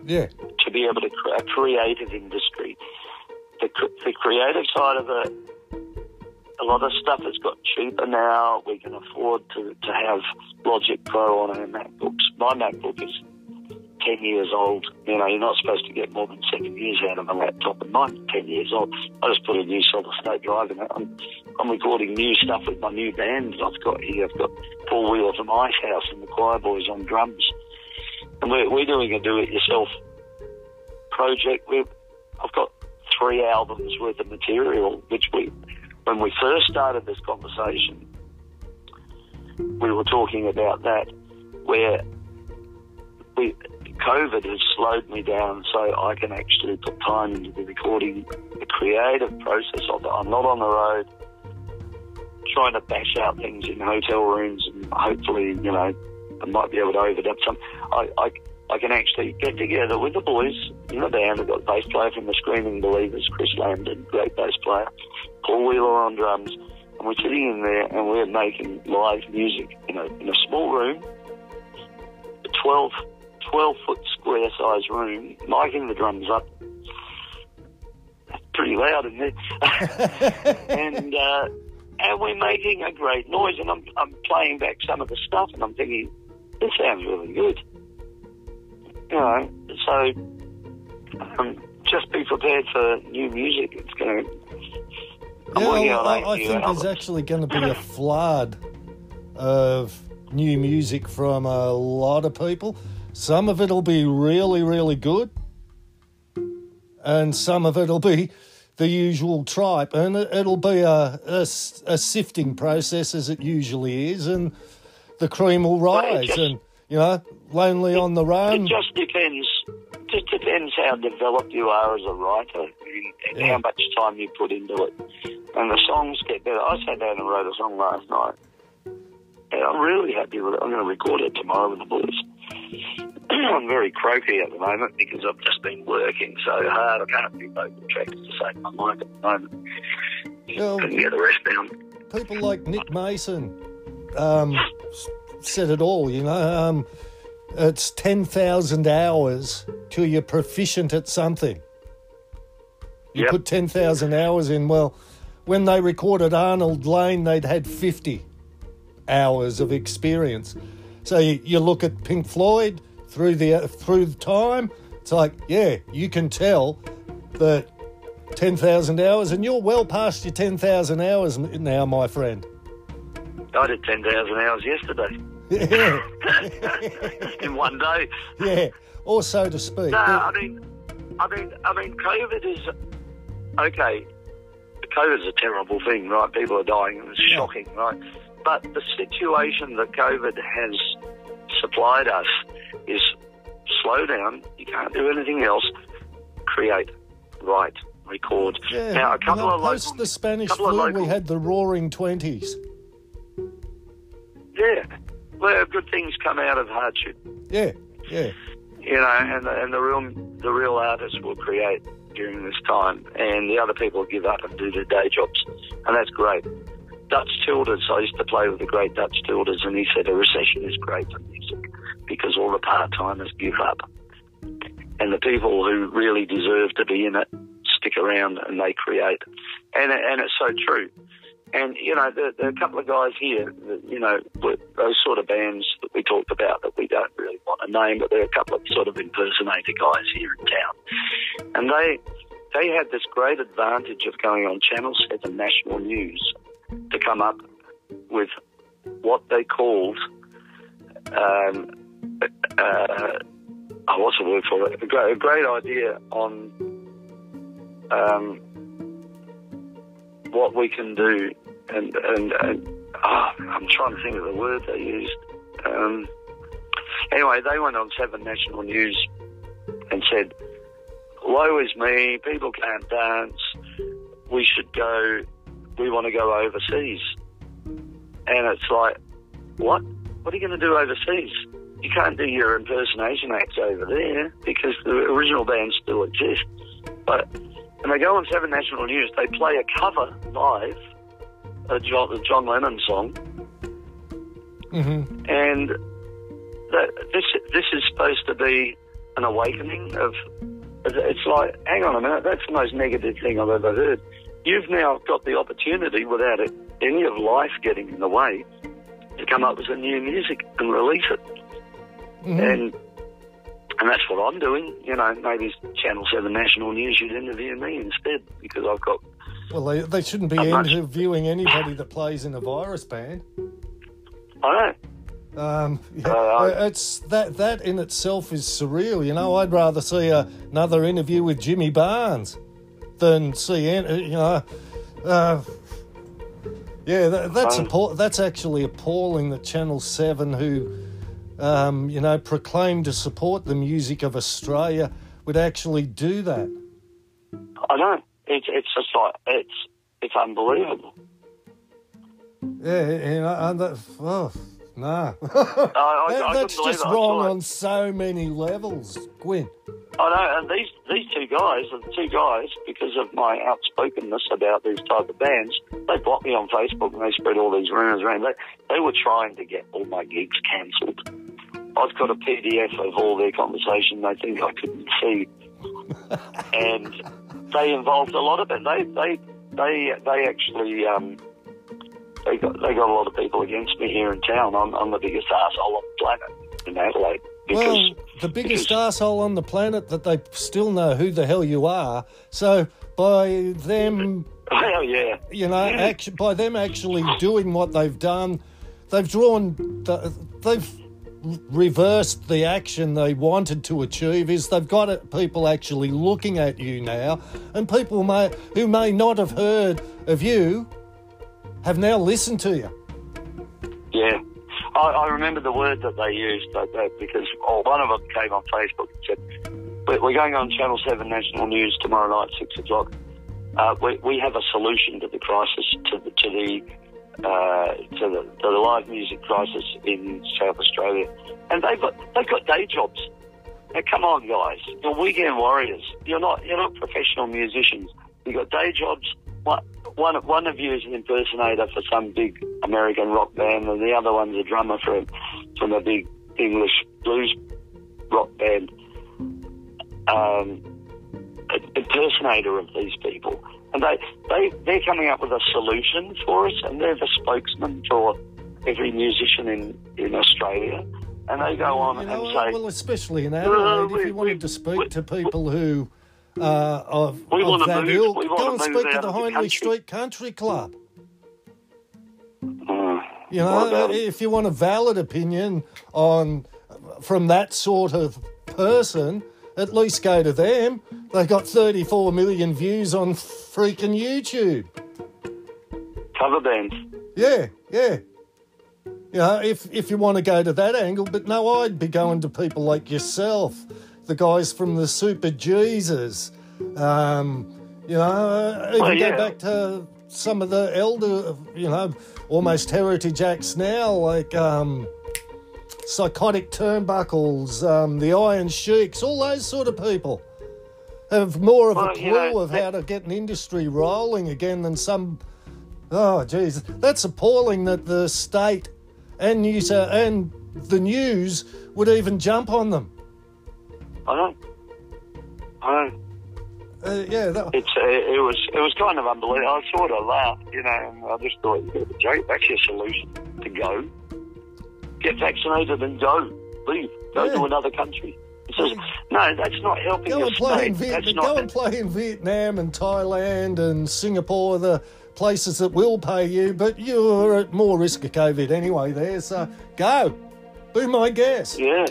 Yeah. to be able to a creative industry. The, the creative side of it, a lot of stuff has got cheaper now. We can afford to, to have Logic Pro on our MacBooks. My MacBook is 10 years old. You know, you're not supposed to get more than seven years out of a laptop, and mine's 10 years old. I just put a new solid state drive in it. I'm, I'm recording new stuff with my new band that I've got here. I've got Paul Wheeler from Icehouse and the Choirboys on drums. And we're, we're doing a do-it-yourself project. We've, I've got three albums worth of material, which we, when we first started this conversation, we were talking about that, where we, COVID has slowed me down so I can actually put time into the recording, the creative process of it. I'm not on the road trying to bash out things in hotel rooms and hopefully, you know, I might be able to overdub some. I, I, I can actually get together with the boys in the band. I've got bass player from the Screaming Believers, Chris Lambden, great bass player, Paul Wheeler on drums, and we're sitting in there and we're making live music in a, in a small room, a 12, 12 foot square size room, miking the drums up. Pretty loud in there. and, uh, and we're making a great noise. And I'm, I'm playing back some of the stuff, and I'm thinking, this sounds really good. You know, so um, just be prepared for new music. It's going to. Yeah, well, I, I think there's actually going to be a flood of new music from a lot of people. Some of it'll be really, really good, and some of it'll be the usual tripe, and it, it'll be a a sifting process as it usually is, and the cream will rise. just- and you know, lonely on the run. It just depends. Just depends how developed you are as a writer and, and Yeah. how much time you put into it. And the songs get better. I sat down and wrote a song last night. And I'm really happy with it. I'm going to record it tomorrow with the boys. I'm very croaky at the moment because I've just been working so hard. I can't do vocal tracks to save my mind at the moment. Well, Couldn't get the rest down. people like Nick Mason um, said it all, you know. Um, it's 10,000 hours till you're proficient at something. You Yep. put 10,000 hours in. Well, when they recorded Arnold Layne, they'd had 50 hours of experience. So you, you look at Pink Floyd through the uh, through the time. It's like, yeah, you can tell that 10,000 hours, and you're well past your 10,000 hours now, my friend. I did 10,000 hours yesterday Yeah, in one day. yeah, or so to speak. No, I mean, I mean, I mean, COVID is okay. COVID is a terrible thing, right? People are dying, and it's Yeah. shocking, right? But the situation that COVID has supplied us is slow down. You can't do anything else. Create, write, record. Yeah, now, a couple of post local, the Spanish flu, local- we had the Roaring Twenties. yeah, well, good things come out of hardship. Yeah, yeah, you know, and the, and the real the real artists will create during this time, and the other people give up and do their day jobs, and that's great. Dutch Tilders, I used to play with the great Dutch Tilders, and he said a recession is great for music because all the part timers give up, and the people who really deserve to be in it stick around and they create, and and it's so true. And you know, there, there are a couple of guys here, that, you know, those sort of bands that we talked about that we don't really want to name, but there are a couple of sort of impersonator guys here in town, and they they had this great advantage of going on Channel Seven National News to come up with what they called, um, uh, oh, what's the word for it? A great, a great idea on um, what we can do, and and, and oh, I'm trying to think of the word they used. Um, anyway, they went on Seven National News and said, "Woe is me! People can't dance. We should go. We want to go overseas." And it's like, what? What are you going to do overseas? you can't do your impersonation acts over there because the original band still exists. But when they go on Seven National News, they play a cover live, a John, a John Lennon song, Mm-hmm. and that, this this is supposed to be an awakening of. It's like, hang on a minute, that's the most negative thing I've ever heard. You've now got the opportunity, without it, any of life getting in the way, to come up with a new music and release it. Mm-hmm. And and that's what I'm doing. You know, maybe Channel Seven National News should interview me instead because I've got. Well, they, they shouldn't be interviewing anybody that plays in a virus band. I know. Um, yeah, Uh, it's that that in itself is surreal. You know, I'd rather see a, another interview with Jimmy Barnes than see an- you know. Uh, yeah, that, that's Um, appall- that's actually appalling that Channel Seven, who um, you know proclaim to support the music of Australia, would actually do that. I know. It's it's just like it's it's unbelievable. Yeah, you know, and that, oh, nah. I, I, That- I that's just wrong on so many levels, Gwynn. I know, and these these two guys, the two guys, because of my outspokenness about these type of bands, they blocked me on Facebook and they spread all these rumours around. They they were trying to get all my gigs cancelled. I've got a PDF of all their conversation. They think I couldn't see, and they involved a lot of it. They they they they actually. Um, they got, they got a lot of people against me here in town. I'm, I'm the biggest asshole on the planet in Adelaide because well, the biggest because- asshole on the planet that they still know who the hell you are. So by them, Hell yeah. you know, actu by them actually doing what they've done, they've drawn, the, they've reversed the action they wanted to achieve. Is they've got people actually looking at you now, and people may who may not have heard of you have now listened to you. Yeah. I, I remember the word that they used that, that because oh, one of them came on Facebook and said, "We- We're going on Channel 7 National News tomorrow night, 6 o'clock. Uh, we, we have a solution to the crisis, to the, to the, uh, to the, to the live music crisis in South Australia. And they've got, they've got day jobs. Now, come on, guys. You're weekend warriors. You're not, you're not professional musicians. You've got day jobs. One, one, one of you is an impersonator for some big American rock band, and the other one's a drummer from, from a big English blues rock band. Um, impersonator of these people. And they, they, they're coming up with a solution for us, and they're the spokesman for every musician in, in Australia. And they go on You know, and say, well, especially in Adelaide, if you wanted we- to speak we- to people who uh, of, We of that move- ilk, go and speak to the Hindley. Street Country Club. "Hmm, You know, if you want a valid opinion on from that sort of person, at least go to them. They got 34 million views on freaking YouTube. cover bands. Yeah, yeah. You know, if if you want to go to that angle, but no, I'd be going to people like yourself, the guys from the Superjesus. Um, you know, even Well, go back to some of the elder, you know, almost heritage acts now, like um, Psychotic Turnbuckles, um, the Iron Sheiks, all those sort of people have more of a clue you know, of that- how to get an industry rolling again than some Oh, jeez, that's appalling that the state and news and the news would even jump on them. I know. I know. Uh, yeah, that, It's uh, it was it was kind of unbelievable. I sort of laughed, you know, and I just thought, "Yeah, Jake, that's your solution to go. Get vaccinated and go. Leave. Go Yeah. to another country. Says, hmm. no, that's not helping go and play in state. That's. Go and play in Vietnam and Thailand and Singapore, the places that will pay you, but you're at more risk of COVID anyway. There, so go. Be my guest. yeah.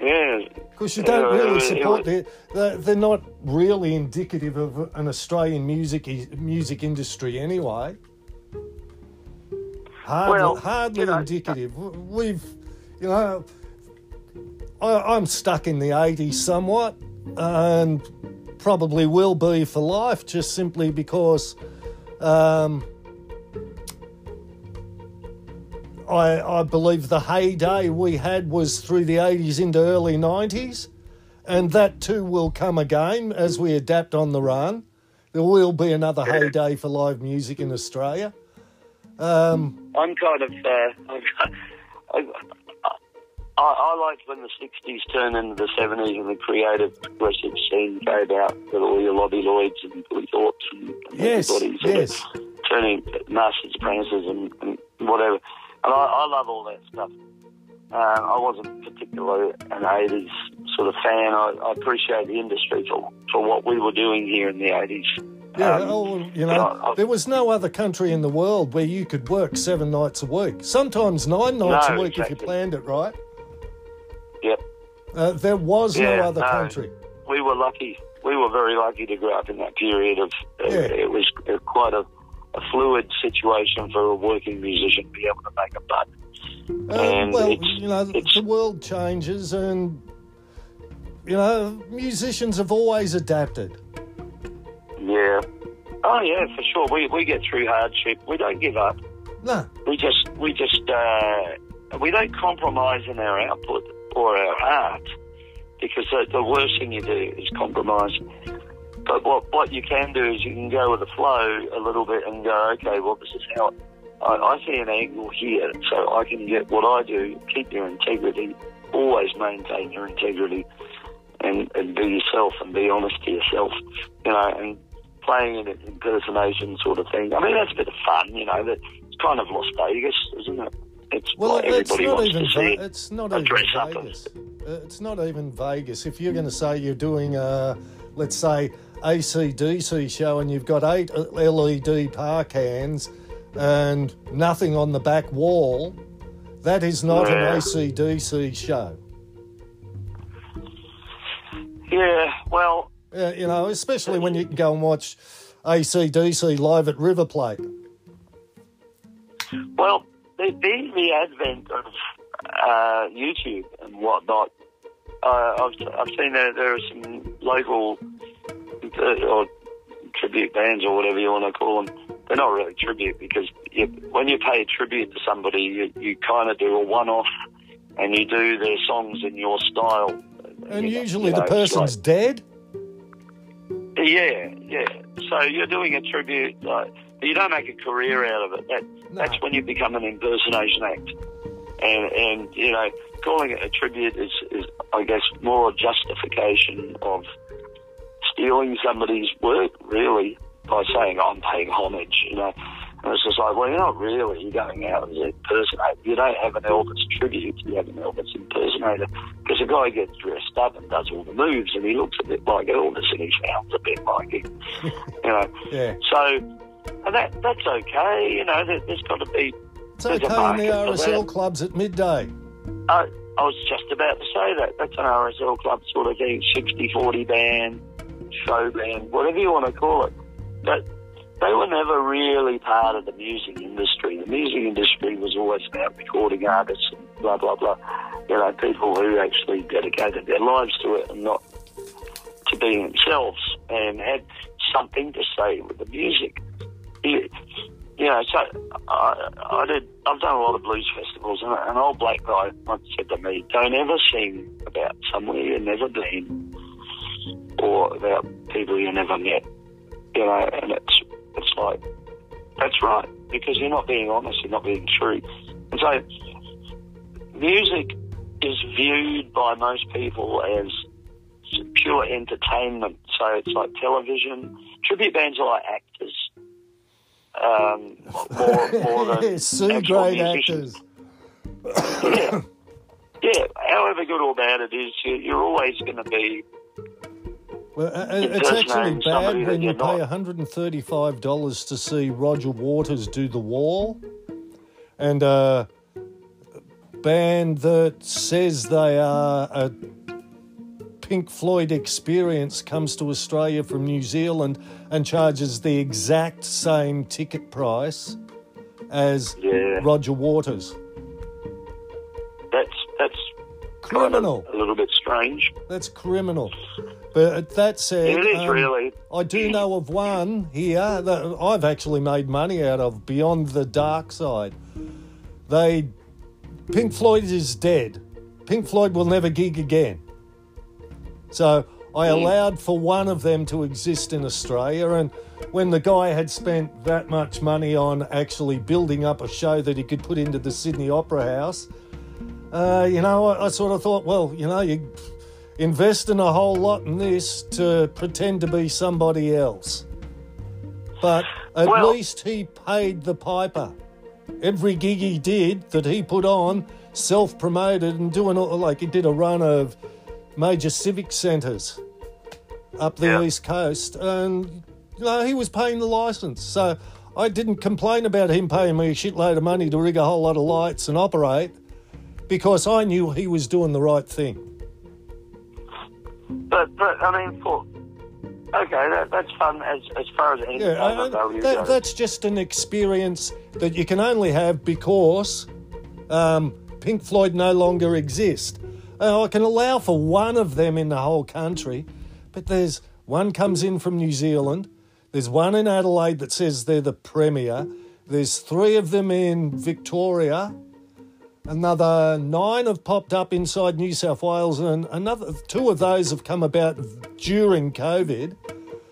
Yeah. Because you don't Yeah, really support. They're, they're not really indicative of an Australian music music industry anyway. Hardly, Well, hardly you know- indicative. We've, you know, I, I'm stuck in the 80s somewhat and probably will be for life just simply because um, I, I believe the heyday we had was through the 80s into early 90s, and that too will come again as we adapt on the run. There will be another heyday for live music in Australia. Um, I'm kind of. Uh, I, I, I liked when the 60s turned into the 70s and the creative progressive scene came out with all your Lobby Loydes and Billy Thorpes and, yes, everybody sort yes. of turning Masters, Apprentices and, and whatever. And I, I love all that stuff. Uh, I wasn't particularly an 80s sort of fan. I, I appreciate the industry for, for what we were doing here in the 80s. Yeah, Um, oh, you know, I- I- there was no other country in the world where you could work seven nights a week, sometimes nine nights No, a week if you planned it right. Yep. Uh, there was no other no. country. we were lucky. We were very lucky to grow up in that period of. Uh, Yeah. It was uh, quite a, a fluid situation for a working musician to be able to make a buck. Uh, And well, you know, the world changes, and you know, musicians have always adapted. Yeah. Oh yeah, for sure. We we get through hardship. We don't give up. No, We just we just uh, we don't compromise in our output or our art because the, the worst thing you do is compromise. But what what you can do is you can go with the flow a little bit and go, okay, well this is how I, I see an angle here, so I can get what I do. Keep your integrity. Always maintain your integrity, and and be yourself and be honest to yourself. You know, and playing an impersonation sort of thing. I mean, that's a bit of fun. You know, that it's kind of Las Vegas, isn't it? It's well, like it's everybody not wants even to see. Ve- it's not even Vegas. Uh, it's not even Vegas. If you're going to say you're doing a, let's say, ACDC show, and you've got eight LED park hands and nothing on the back wall, that is not Yeah. an ACDC show. Yeah, well, Uh, you know, especially when you can go and watch ACDC live at River Plate. Well, the, the, the advent of uh, YouTube and whatnot, uh, I've, I've seen that there are some local uh, or tribute bands or whatever you want to call them. They're not really tribute because you, when you pay a tribute to somebody, you, you kind of do a one-off and you do their songs in your style. And You usually you the know, it's person's like- dead. Yeah, yeah. So you're doing a tribute. Like, you don't make a career out of it. That No. that's when you become an impersonation act. And and you know, calling it a tribute is is I guess more a justification of stealing somebody's work, really, by saying I'm paying homage. You know. And it's just like, well, you're not really. You're going out as an impersonator. You don't have an Elvis tribute. You have an Elvis impersonator. Because the guy gets dressed up and does all the moves, and he looks a bit like Elvis, and he sounds a bit like him. you know. Yeah. So, and that that's okay. You know, there, there's got to be. It's okay in the RSL clubs at midday. I, I was just about to say that. That's an RSL club sort of thing, 60-40 band, show band, whatever you want to call it. But they were never really part of the music industry. The music industry was always about recording artists and blah, blah, blah. You know, people who actually dedicated their lives to it and not to being themselves and had something to say with the music. You, know, so I, I did. I've done a lot of blues festivals, and an old black guy once said to me, "Don't ever sing about somewhere you've never been, or about people you never met." You know, and it's it's like that's right because you're not being honest, you're not being true, and so music is viewed by most people as pure entertainment. So it's like television. Tribute bands are like actors. Um, more, more than Sue actual musicians. actors. Yeah. yeah. However good or bad it is, you're always going to be. Well, uh, uh, it's actually bad when you pay $135 to see Roger Waters do The Wall. And a band that says they are a Pink Floyd experience comes to Australia from New Zealand and charges the exact same ticket price as Yeah. Roger Waters. That's that's kind of Criminal. a little bit strange. That's criminal. But that said, It is um, really. I do know of one here that I've actually made money out of Beyond the Dark Side. They Pink Floyd is dead. Pink Floyd will never gig again. So I allowed for one of them to exist in Australia, and when the guy had spent that much money on actually building up a show that he could put into the Sydney Opera House, uh, you know, I, I sort of thought, well, you know, you invest in a whole lot in this to pretend to be somebody else. But at Well- least he paid the piper. Every gig he did that he put on, self promoted and doing all, like he did a run of major civic centres up the Yeah. east coast, and you know, he was paying the license. So I didn't complain about him paying me a shitload of money to rig a whole lot of lights and operate because I knew he was doing the right thing. But but I mean, for okay, that, that's fun as as far as any Yeah, I- I- value that, goes. that's just an experience that you can only have because um, Pink Floyd no longer exist. Uh, I can allow for one of them in the whole country, but there's one comes in from New Zealand. There's one in Adelaide that says they're the premier. There's three of them in Victoria. Another nine have popped up inside New South Wales, and another two of those have come about during COVID.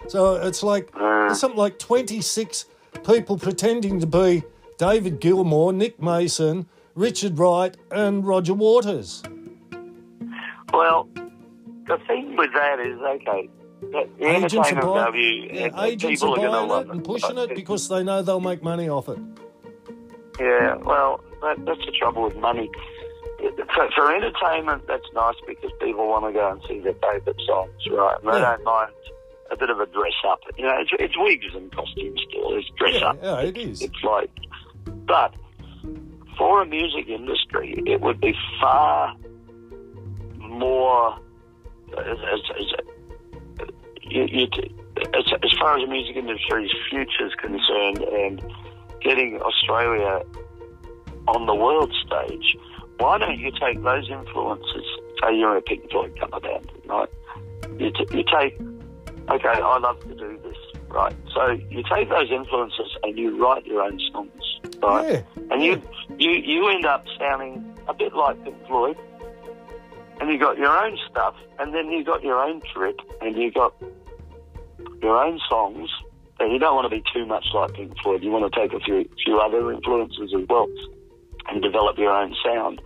So it's like ah. there's something like 26 people pretending to be David Gilmour, Nick Mason, Richard Wright, and Roger Waters. Well, the thing with that is okay. The Agents are, entertainment buy- value, yeah, agents people are are going to buying it and pushing it because they know they'll make money off it. Yeah, well, that, that's the trouble with money. For, for entertainment, that's nice because people want to go and see their favourite songs, right? And they Yeah. don't mind a bit of a dress up. You know, it's, it's wigs and costumes still. It's dress Yeah, up. yeah, it is. It's like, but for a music industry, it would be far more. As, as, as, you, you, as, as far as the music industry's future is concerned, and getting Australia on the world stage, why don't you take those influences? Say you're a Pink Floyd cover band, right? You, t- you take, okay, I love to do this, right? So you take those influences and you write your own songs, right? Yeah, And you, you, you end up sounding a bit like Pink Floyd. And you got your own stuff, and then you got your own trip, and you got your own songs. And you don't want to be too much like Pink Floyd. You want to take a few few other influences as well, and develop your own sound.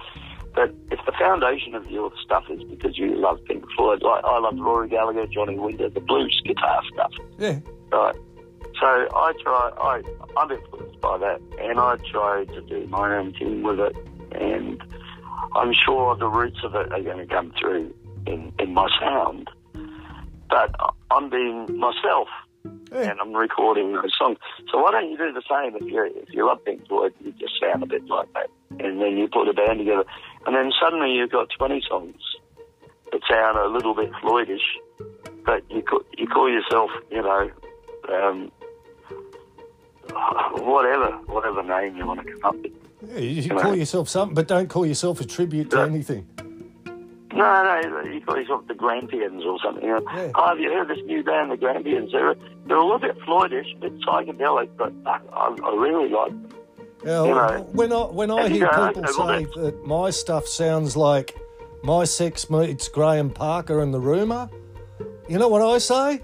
But if the foundation of your stuff is because you love Pink Floyd, like I love Rory Gallagher, Johnny Winter, the blues guitar stuff, yeah. right? So I try, I, I'm influenced by that, and I try to do my own thing with it, and I'm sure the roots of it are going to come through in, in my sound. But I'm being myself, And I'm recording those songs. So why don't you do the same if you if you love Pink Floyd, you just sound a bit like that, and then you put a band together, and then suddenly you've got 20 songs that sound a little bit Floydish, but you call, you call yourself, you know, um, whatever whatever name you want to come up with. Yeah, you should call yourself something, but don't call yourself a tribute to Yeah. anything. No, no, you call yourself the Grampians or something. Yeah. Oh, have you heard this new band, the Grampians? They're, they're a little bit Floydish, a bit psychedelic, but I, I, really like them. Yeah, You know, when I when I hear people say that my stuff sounds like my sex meets Graham Parker and the Rumour, you know what I say?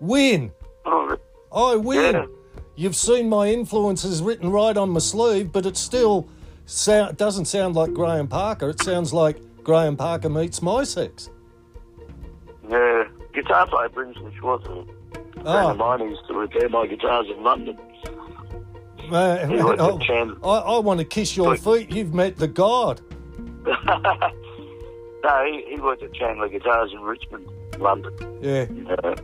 Win. Oh, I win. Yeah. You've seen my influences written right on my sleeve, but it still sound, doesn't sound like Graham Parker. It sounds like Graham Parker meets my sex. yeah. Guitar player Brinsley Schwarz, a friend Oh. of mine, used to repair my guitars in London. Man, He worked at oh, I, I want to kiss your feet. You've met the God. no, he, he worked at Chandler Guitars in Richmond, London. Yeah. Uh,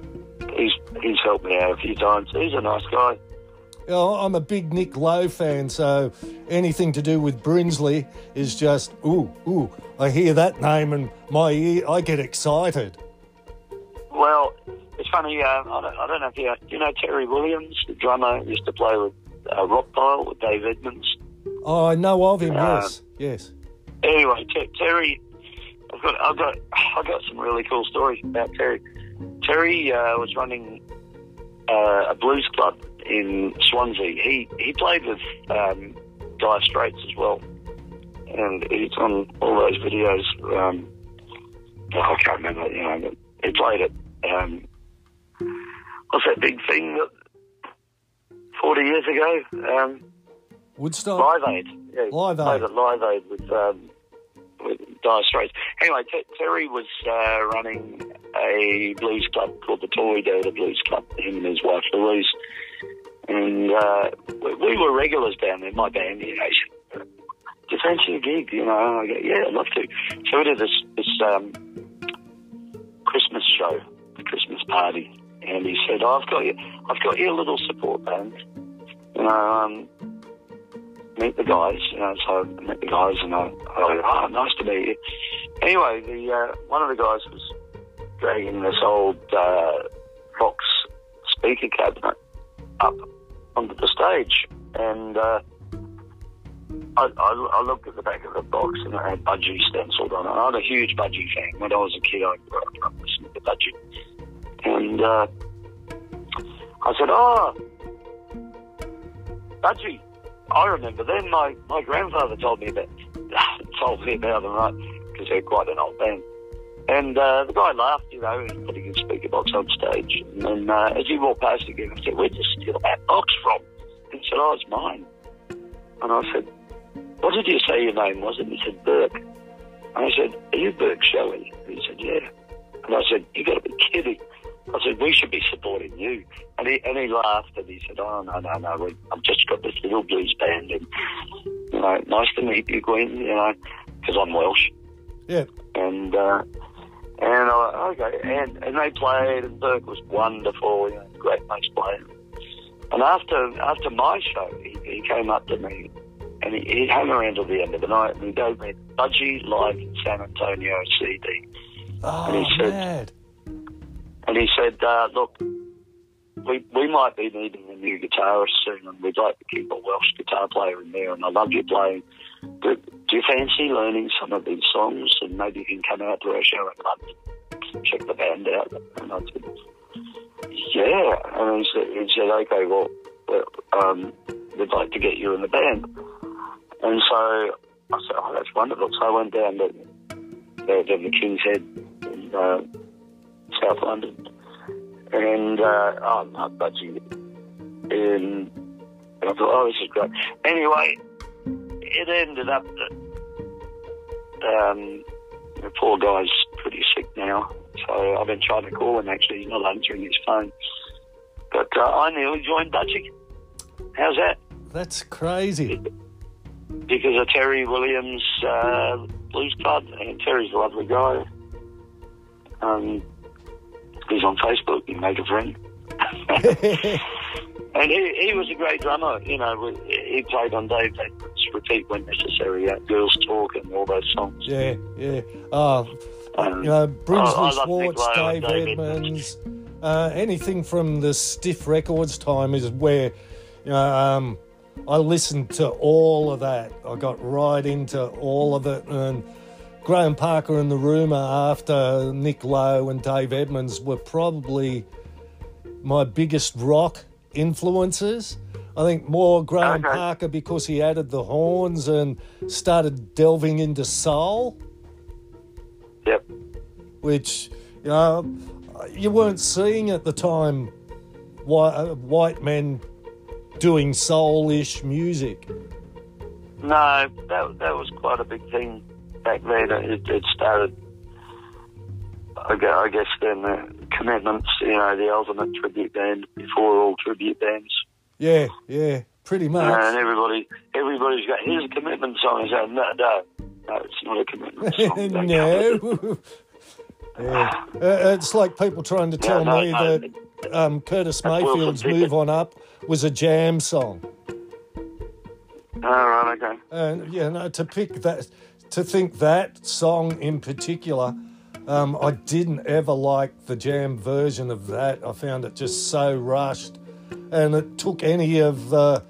he's he's helped me out a few times. He's a nice guy. I'm a big Nick Lowe fan, so anything to do with Brinsley is just ooh ooh. I hear that name and my ear, I get excited. Well, it's funny. Um, I, don't, I don't know if you, you know Terry Williams, the drummer, used to play with uh, Rockpile with Dave Edmunds. Oh, I know of him. Uh, yes, yes. Anyway, Ter- Terry, I've got I've got I've got some really cool stories about Terry. Terry uh, was running uh, a blues club in Swansea. He he played with um, Dire Straits as well, and he's on all those videos. Um, I can't remember, you know, but he played it. Um, what's that big thing that 40 years ago? Um, Woodstock. Live Aid. Yeah, Live Aid. Live Aid with, um, with Dire Straits. Anyway, T- Terry was uh, running a blues club called the Tory Data Blues Club, him and his wife Louise. And uh, we, we were regulars down there, my band, you know. she- fancy a gig? You know, I go, yeah, I'd love to. So we did this, this um, Christmas show, the Christmas party. And he said, oh, I've got you, I've got you a little support band. You know, um, meet the guys. You know, so I met the guys, and I, I oh, nice to meet you. Anyway, the uh, one of the guys was dragging this old uh, speaker cabinet up onto the stage, and uh, I, I, I looked at the back of the box, and it had Budgie stenciled on it. I'm a huge Budgie fan. When I was a kid, I grew up listening to Budgie, and uh, I said, "Oh, Budgie." I remember then my, my grandfather told me about told me about them right because they're quite an old band. And uh, the guy laughed, you know, putting his box on stage. And then uh, as he walked past again, I said, "Where'd you steal that box from?" And he said, "Oh, it's mine." And I said, "What did you say your name was?" And he said, "Burke." And I said, "Are you Burke Shelley?" And he said, "Yeah." And I said, You've got to be kidding." I said, "We should be supporting you." And he and he laughed and he said, "Oh no no no, we, I've just got this little blues band and you know, nice to meet you, Gwen. You know, because I'm Welsh." Yeah. and uh, and I, okay, and and they played, and Burke was wonderful, you know, great bass player. And after after my show, he, he came up to me, and he, he hung around till the end of the night, and he gave me Budgie live in San Antonio CD, Oh, And he said- mad. and he said, uh, "Look, we we might be needing a new guitarist soon, and we'd like to keep a Welsh guitar player in there, and I love you playing." Do, do you fancy learning some of these songs and maybe you can come out to our show in London, check the band out? And I said, yeah. And he said, he said okay, well, um, we'd like to get you in the band. And so I said, oh, that's wonderful. So I went down to the, the, King's Head in uh, South London. And, uh, oh, no, budgie. And, and I thought, oh, this is great. Anyway, it ended up that um, the poor guy's pretty sick now. So I've been trying to call him. Actually, he's not answering his phone. But uh, I nearly joined Budgie. How's that? That's crazy. Because of Terry Williams uh, Blues Club, and Terry's a lovely guy. Um, he's on Facebook. You make a friend. And he, he was a great drummer, you know. He played on Dave Repeat When Necessary, uh, Girls Talk, and all those songs. yeah, yeah. Oh, Um, you know, Brinsley Schwarz, Dave Dave Edmunds, uh, anything from the Stiff Records time is where, you know, um, I listened to all of that. I got right into all of it, and Graham Parker and the Rumour after Nick Lowe and Dave Edmunds were probably my biggest rock influences. I think more Graham Okay. Parker because he added the horns and started delving into soul Yep. which you know you weren't seeing at the time white, uh, white men doing soul-ish music. No, that that was quite a big thing back then. It, it started, I I guess, then the commitments. You know, the ultimate tribute band before all tribute bands, Yeah, yeah, pretty much. and everybody, everybody's got here's a commitment song. I said, no, no, no, it's not a commitment song. No. yeah. Uh, it's like people trying to tell no, me no. that um, Curtis Mayfield's "Move On Up" was a jam song. All right, okay. And yeah, no, to pick that, to think that song in particular, um, I didn't ever like the jam version of that. I found it just so rushed, and it took any of the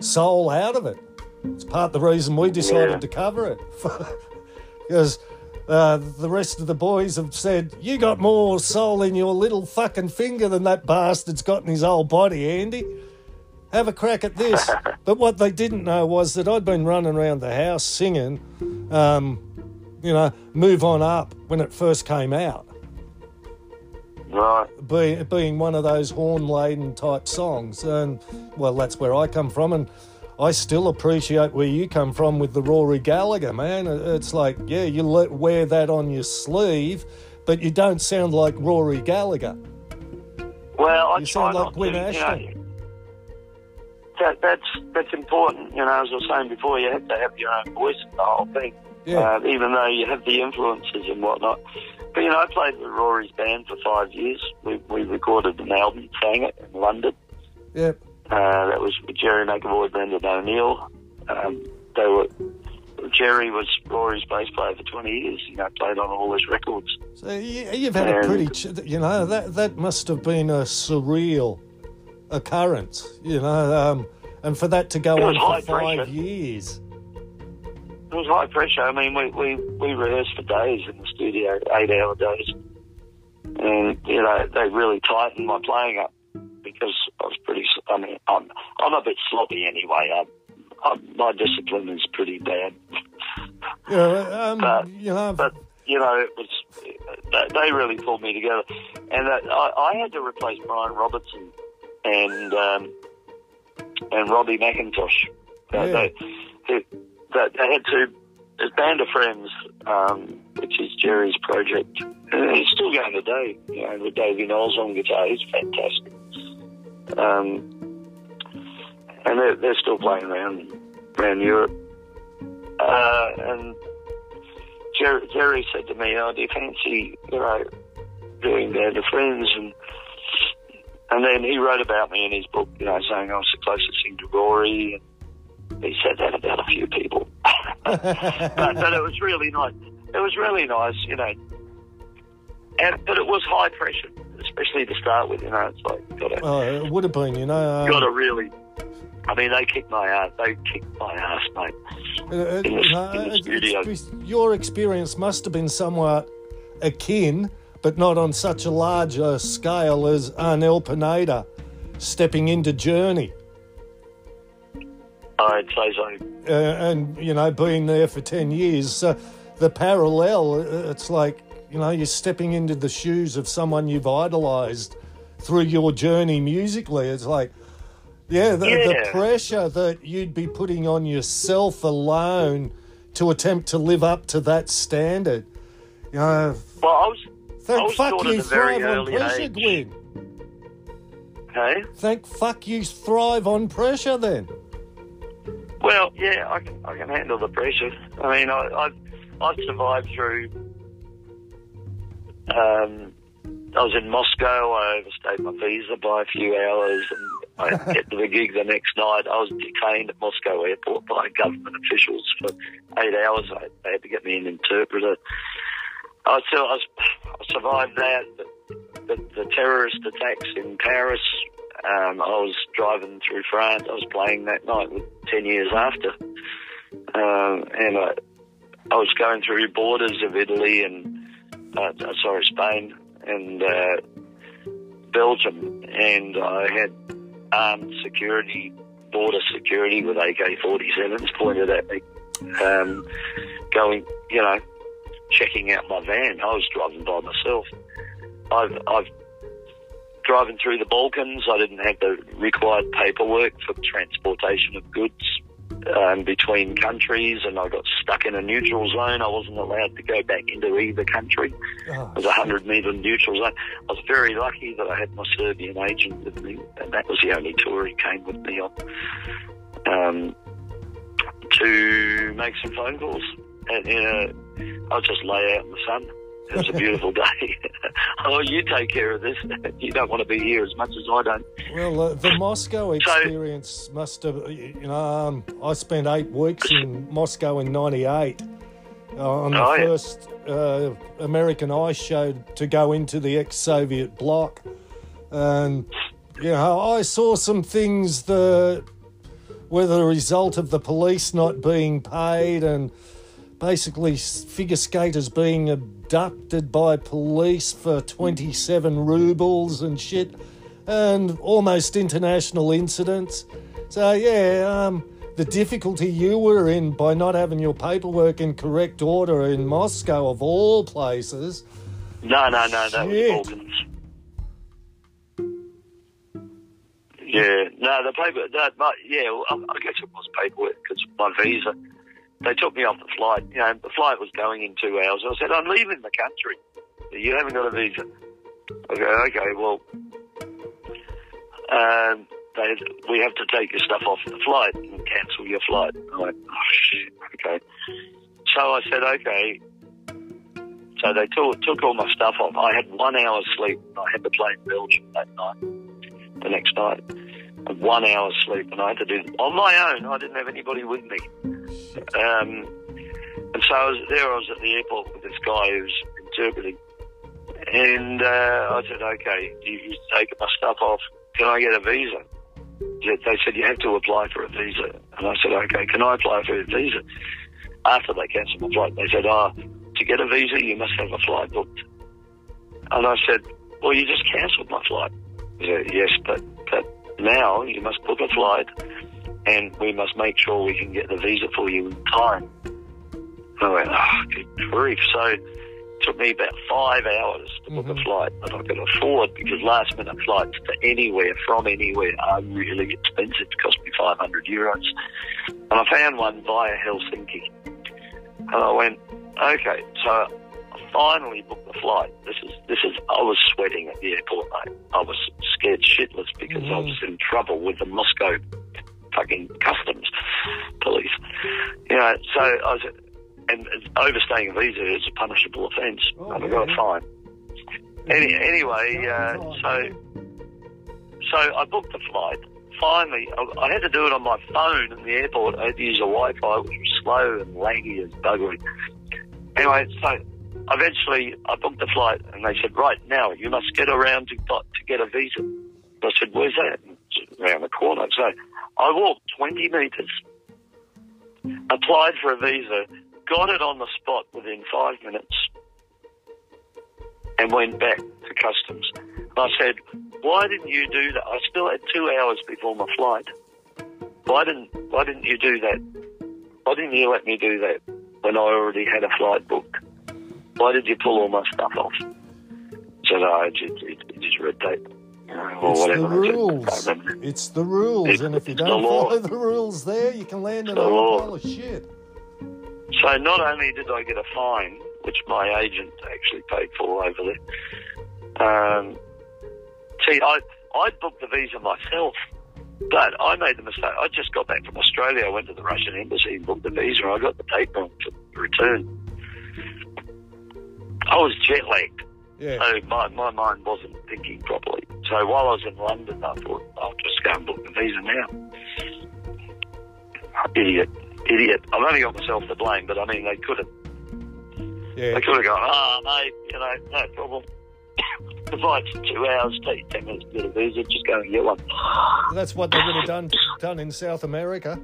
soul out of it. It's part of the reason we decided Yeah. to cover it, because. Uh, the rest of the boys have said, You got more soul in your little fucking finger than that bastard's got in his whole body, Andy. have a crack at this. but what they didn't know was that I'd been running around the house singing, um, you know, Move On Up when it first came out. Right. Be, being one of those horn laden type songs. And, well, that's where I come from. And I still appreciate where you come from with the Rory Gallagher, man. It's like, yeah, you let, wear that on your sleeve, but you don't sound like Rory Gallagher. Well, I You sound like Gwynn to, you know. That, that's that's important. You know, as I was saying before, you have to have your own voice in the whole thing. Yeah. Uh, even though you have the influences and whatnot. But you know, I played with Rory's band for five years. We we recorded an album, sang it in London. Yep. Uh, that was with Gerry McAvoy, Brendan O'Neill. Um, they were Gerry was Rory's bass player for twenty years. You know, played on all his records. So you, you've had a pretty, ch- you know, that that must have been a surreal occurrence, you know, um, and for that to go on for five pressure. years. Was high pressure. I mean, we, we, we rehearsed for days in the studio, eight hour days. And, you know, they really tightened my playing up because I was pretty, I mean, I'm, I'm a bit sloppy anyway. i i my discipline is pretty bad. Know, um, But- you know, But, you know, it was, they- really pulled me together. And uh, I, I had to replace Brian Robertson and, um, and Robbie McIntosh. Uh, Yeah. they, they, they, they had to, his band of friends, um, which is Gerry's project. And he's still going today, you know, with Davey Knowles on guitar. He's fantastic. Um, and they're, they're still playing around, around Europe. Uh, and Gerry, Gerry said to me, "Oh, do you fancy, you know, doing Band of Friends?" And and then he wrote about me in his book, you know, saying I was the closest thing to Rory. And he said that about a few people, but, but it was really nice. It was really nice, you know. And but it was high pressure, especially to start with. You know, it's like you got to oh, it would have been, you know. Um, got to really. I mean, they kicked my ass. They kicked my ass, mate. Uh, uh, in the- you in the it's- studio. it's- your experience must have been somewhat akin, but not on such a larger scale as Arnel Pineda stepping into Journey I'd say so. uh, and, you know, being there for 10 years. So the parallel, uh, it's like, you know, you're stepping into the shoes of someone you've idolised through your journey musically. It's like, yeah, the, the pressure that you'd be putting on yourself alone to attempt to live up to that standard. You know, Well, I was. I thank was fuck you thrive on pressure, age. Gwynn. Hey. Thank fuck you thrive on pressure then. Well, yeah, I can, I can handle the pressure. I mean, I, I've, I've survived through. Um, I was in Moscow. I overstayed my visa by a few hours, and I get to the gig the next night. I was detained at Moscow airport by government officials for eight hours. I, they had to get me an interpreter. I still, I, I survived that. The, the, the terrorist attacks in Paris. Um, I was driving through France. I was playing that night with ten years after, um, and I, I was going through borders of Italy and uh, uh, sorry Spain and uh, Belgium, and I had armed security, border security with AK-47s pointed at me, um, going, you know, checking out my van. I was driving by myself. I've, I've driving through the Balkans. I didn't have the required paperwork for transportation of goods um, between countries, and I got stuck in a neutral zone. I wasn't allowed to go back into either country. Oh, It was a hundred metre neutral zone. I was very lucky that I had my Serbian agent with me, and that was the only tour he came with me on um, to make some phone calls. And uh, I'll just lay out in the sun. It was a beautiful day. oh, you take care of this. you don't want to be here as much as I don't. Well, uh, the Moscow experience must have, you know, um, I spent eight weeks in Moscow in '98 uh, on the Oh, first uh, American ice show to go into the ex-Soviet bloc, and you know, I saw some things that were the result of the police not being paid and basically figure skaters being abducted by police for 27 rubles and shit. and almost international incidents. So, yeah, um, the difficulty you were in by not having your paperwork in correct order in Moscow, of all places. No, no, no, no. Shit. Balkans. Yeah, no, the paper. That, my, yeah, I, I guess it was paperwork because my visa. They took me off the flight. You know, the flight was going in two hours. I said, I'm leaving the country. You haven't got a visa. Okay, okay, well, um, they, we have to take your stuff off the flight and cancel your flight. I went, oh shit, okay. So I said, okay. So they took, took all my stuff off. I had one hour's sleep. I had to play in Belgium that night, the next night. One hour's sleep, and I had to do on my own. I didn't have anybody with me. Um, and so I was there. I was at the airport with this guy who's interpreting, and uh, I said, "Okay, you, you taking my stuff off? Can I get a visa?" They said you have to apply for a visa, and I said, "Okay, can I apply for a visa?" After they cancelled my flight, they said, "Ah, to get a visa, you must have a flight booked." And I said, "Well, you just cancelled my flight." Said, "Yes, but but now you must book a flight." And we must make sure we can get the visa for you in time. I went, oh, good grief. So it took me about five hours to book Mhm. a flight that I could afford because last minute flights to anywhere from anywhere are really expensive. It cost me 500 euros. And I found one via Helsinki. And I went, okay, so I finally booked the flight. This is, this is, I was sweating at the airport, mate. I was scared shitless because I Mhm. was in trouble with the Moscow fucking customs police. You know, so I was, and overstaying a visa is a punishable offence. Oh, and I got yeah. a fine. Any, anyway, uh, so so I booked the flight. Finally, I, I had to do it on my phone in the airport. I had to use a Wi-Fi, which was slow and laggy as buggery. Anyway, so eventually I booked the flight, and they said, "Right now, you must get around to to get a visa." I said, "Where's that?" "It's around the corner. So I walked 20 metres, applied for a visa, got it on the spot within five minutes, and went back to customs. I said, "Why didn't you do that? I still had two hours before my flight. Why didn't Why didn't you do that? Why didn't you let me do that when I already had a flight booked? Why did you pull all my stuff off?" No, it, it, it, it is red tape. It's the whatever. I said, rules. "I can't remember." It's the rules, and if you don't law. follow the rules there, you can land in a the pile of shit. So not only did I get a fine, which my agent actually paid for over there. Um, see, I I booked the visa myself, but I made the mistake. I just got back from Australia. I went to the Russian embassy and booked the visa. and I got the date wrong the return. I was jet lagged, Yeah. so my, my mind wasn't thinking properly. So while I was in London, I thought I'll just go and book the visa now. Idiot, idiot. I've only got myself to blame, but I mean they could have Yeah. they could have gone, ah, mate, you know, no problem. the flight's two hours, take ten minutes to get a visa, just go and get one. That's what they would have done done in South America.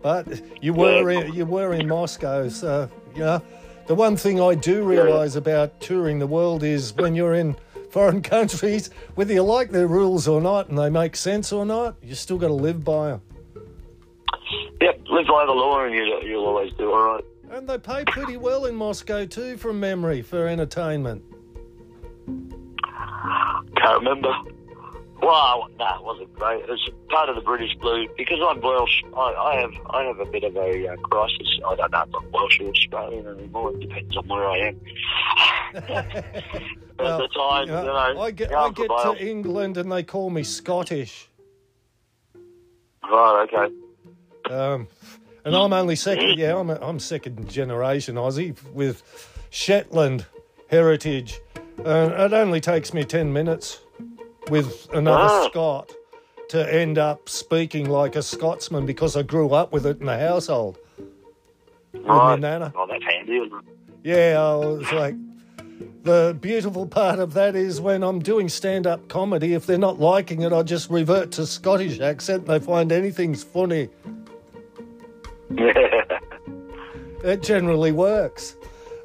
But you were in, you were in Moscow, so know. The one thing I do realise about touring the world is when you're in foreign countries, whether you like their rules or not, and they make sense or not, you still got to live by them. Yep, live by the law and you, you'll always do all right. And they pay pretty well in Moscow too, from memory, for entertainment. Can't remember. Well, no, it wasn't great. It was part of the British Blue because I'm Welsh. I, I have I have a bit of a uh, crisis. I don't know if I'm Welsh or Australian anymore. It depends on where I am. At Well, the time, you you know, I get I get to England and they call me Scottish. Right, okay. Um, and I'm only second. Yeah, I'm I'm second generation Aussie with Shetland heritage. And it only takes me ten minutes with another Ah. Scot to end up speaking like a Scotsman because I grew up with it in the household. With my nana. Oh, that's handy, isn't it? Yeah, I was like, the beautiful part of that is when I'm doing stand up comedy, if they're not liking it, I just revert to Scottish accent they find anything's funny. It generally works.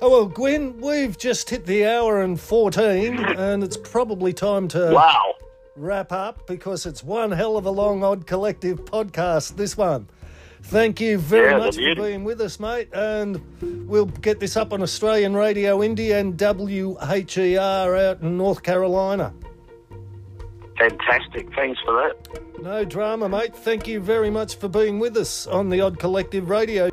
Oh, well, Gwen, we've just hit the hour and 14, and it's probably time to. wow. wrap up because it's one hell of a long Odd Collective podcast, this one. Thank you very Yeah, much for being with us, mate. And we'll get this up on Australian Radio Indy and WHER out in North Carolina. Fantastic. Thanks for that. No drama, mate. Thank you very much for being with us on the Odd Collective Radio.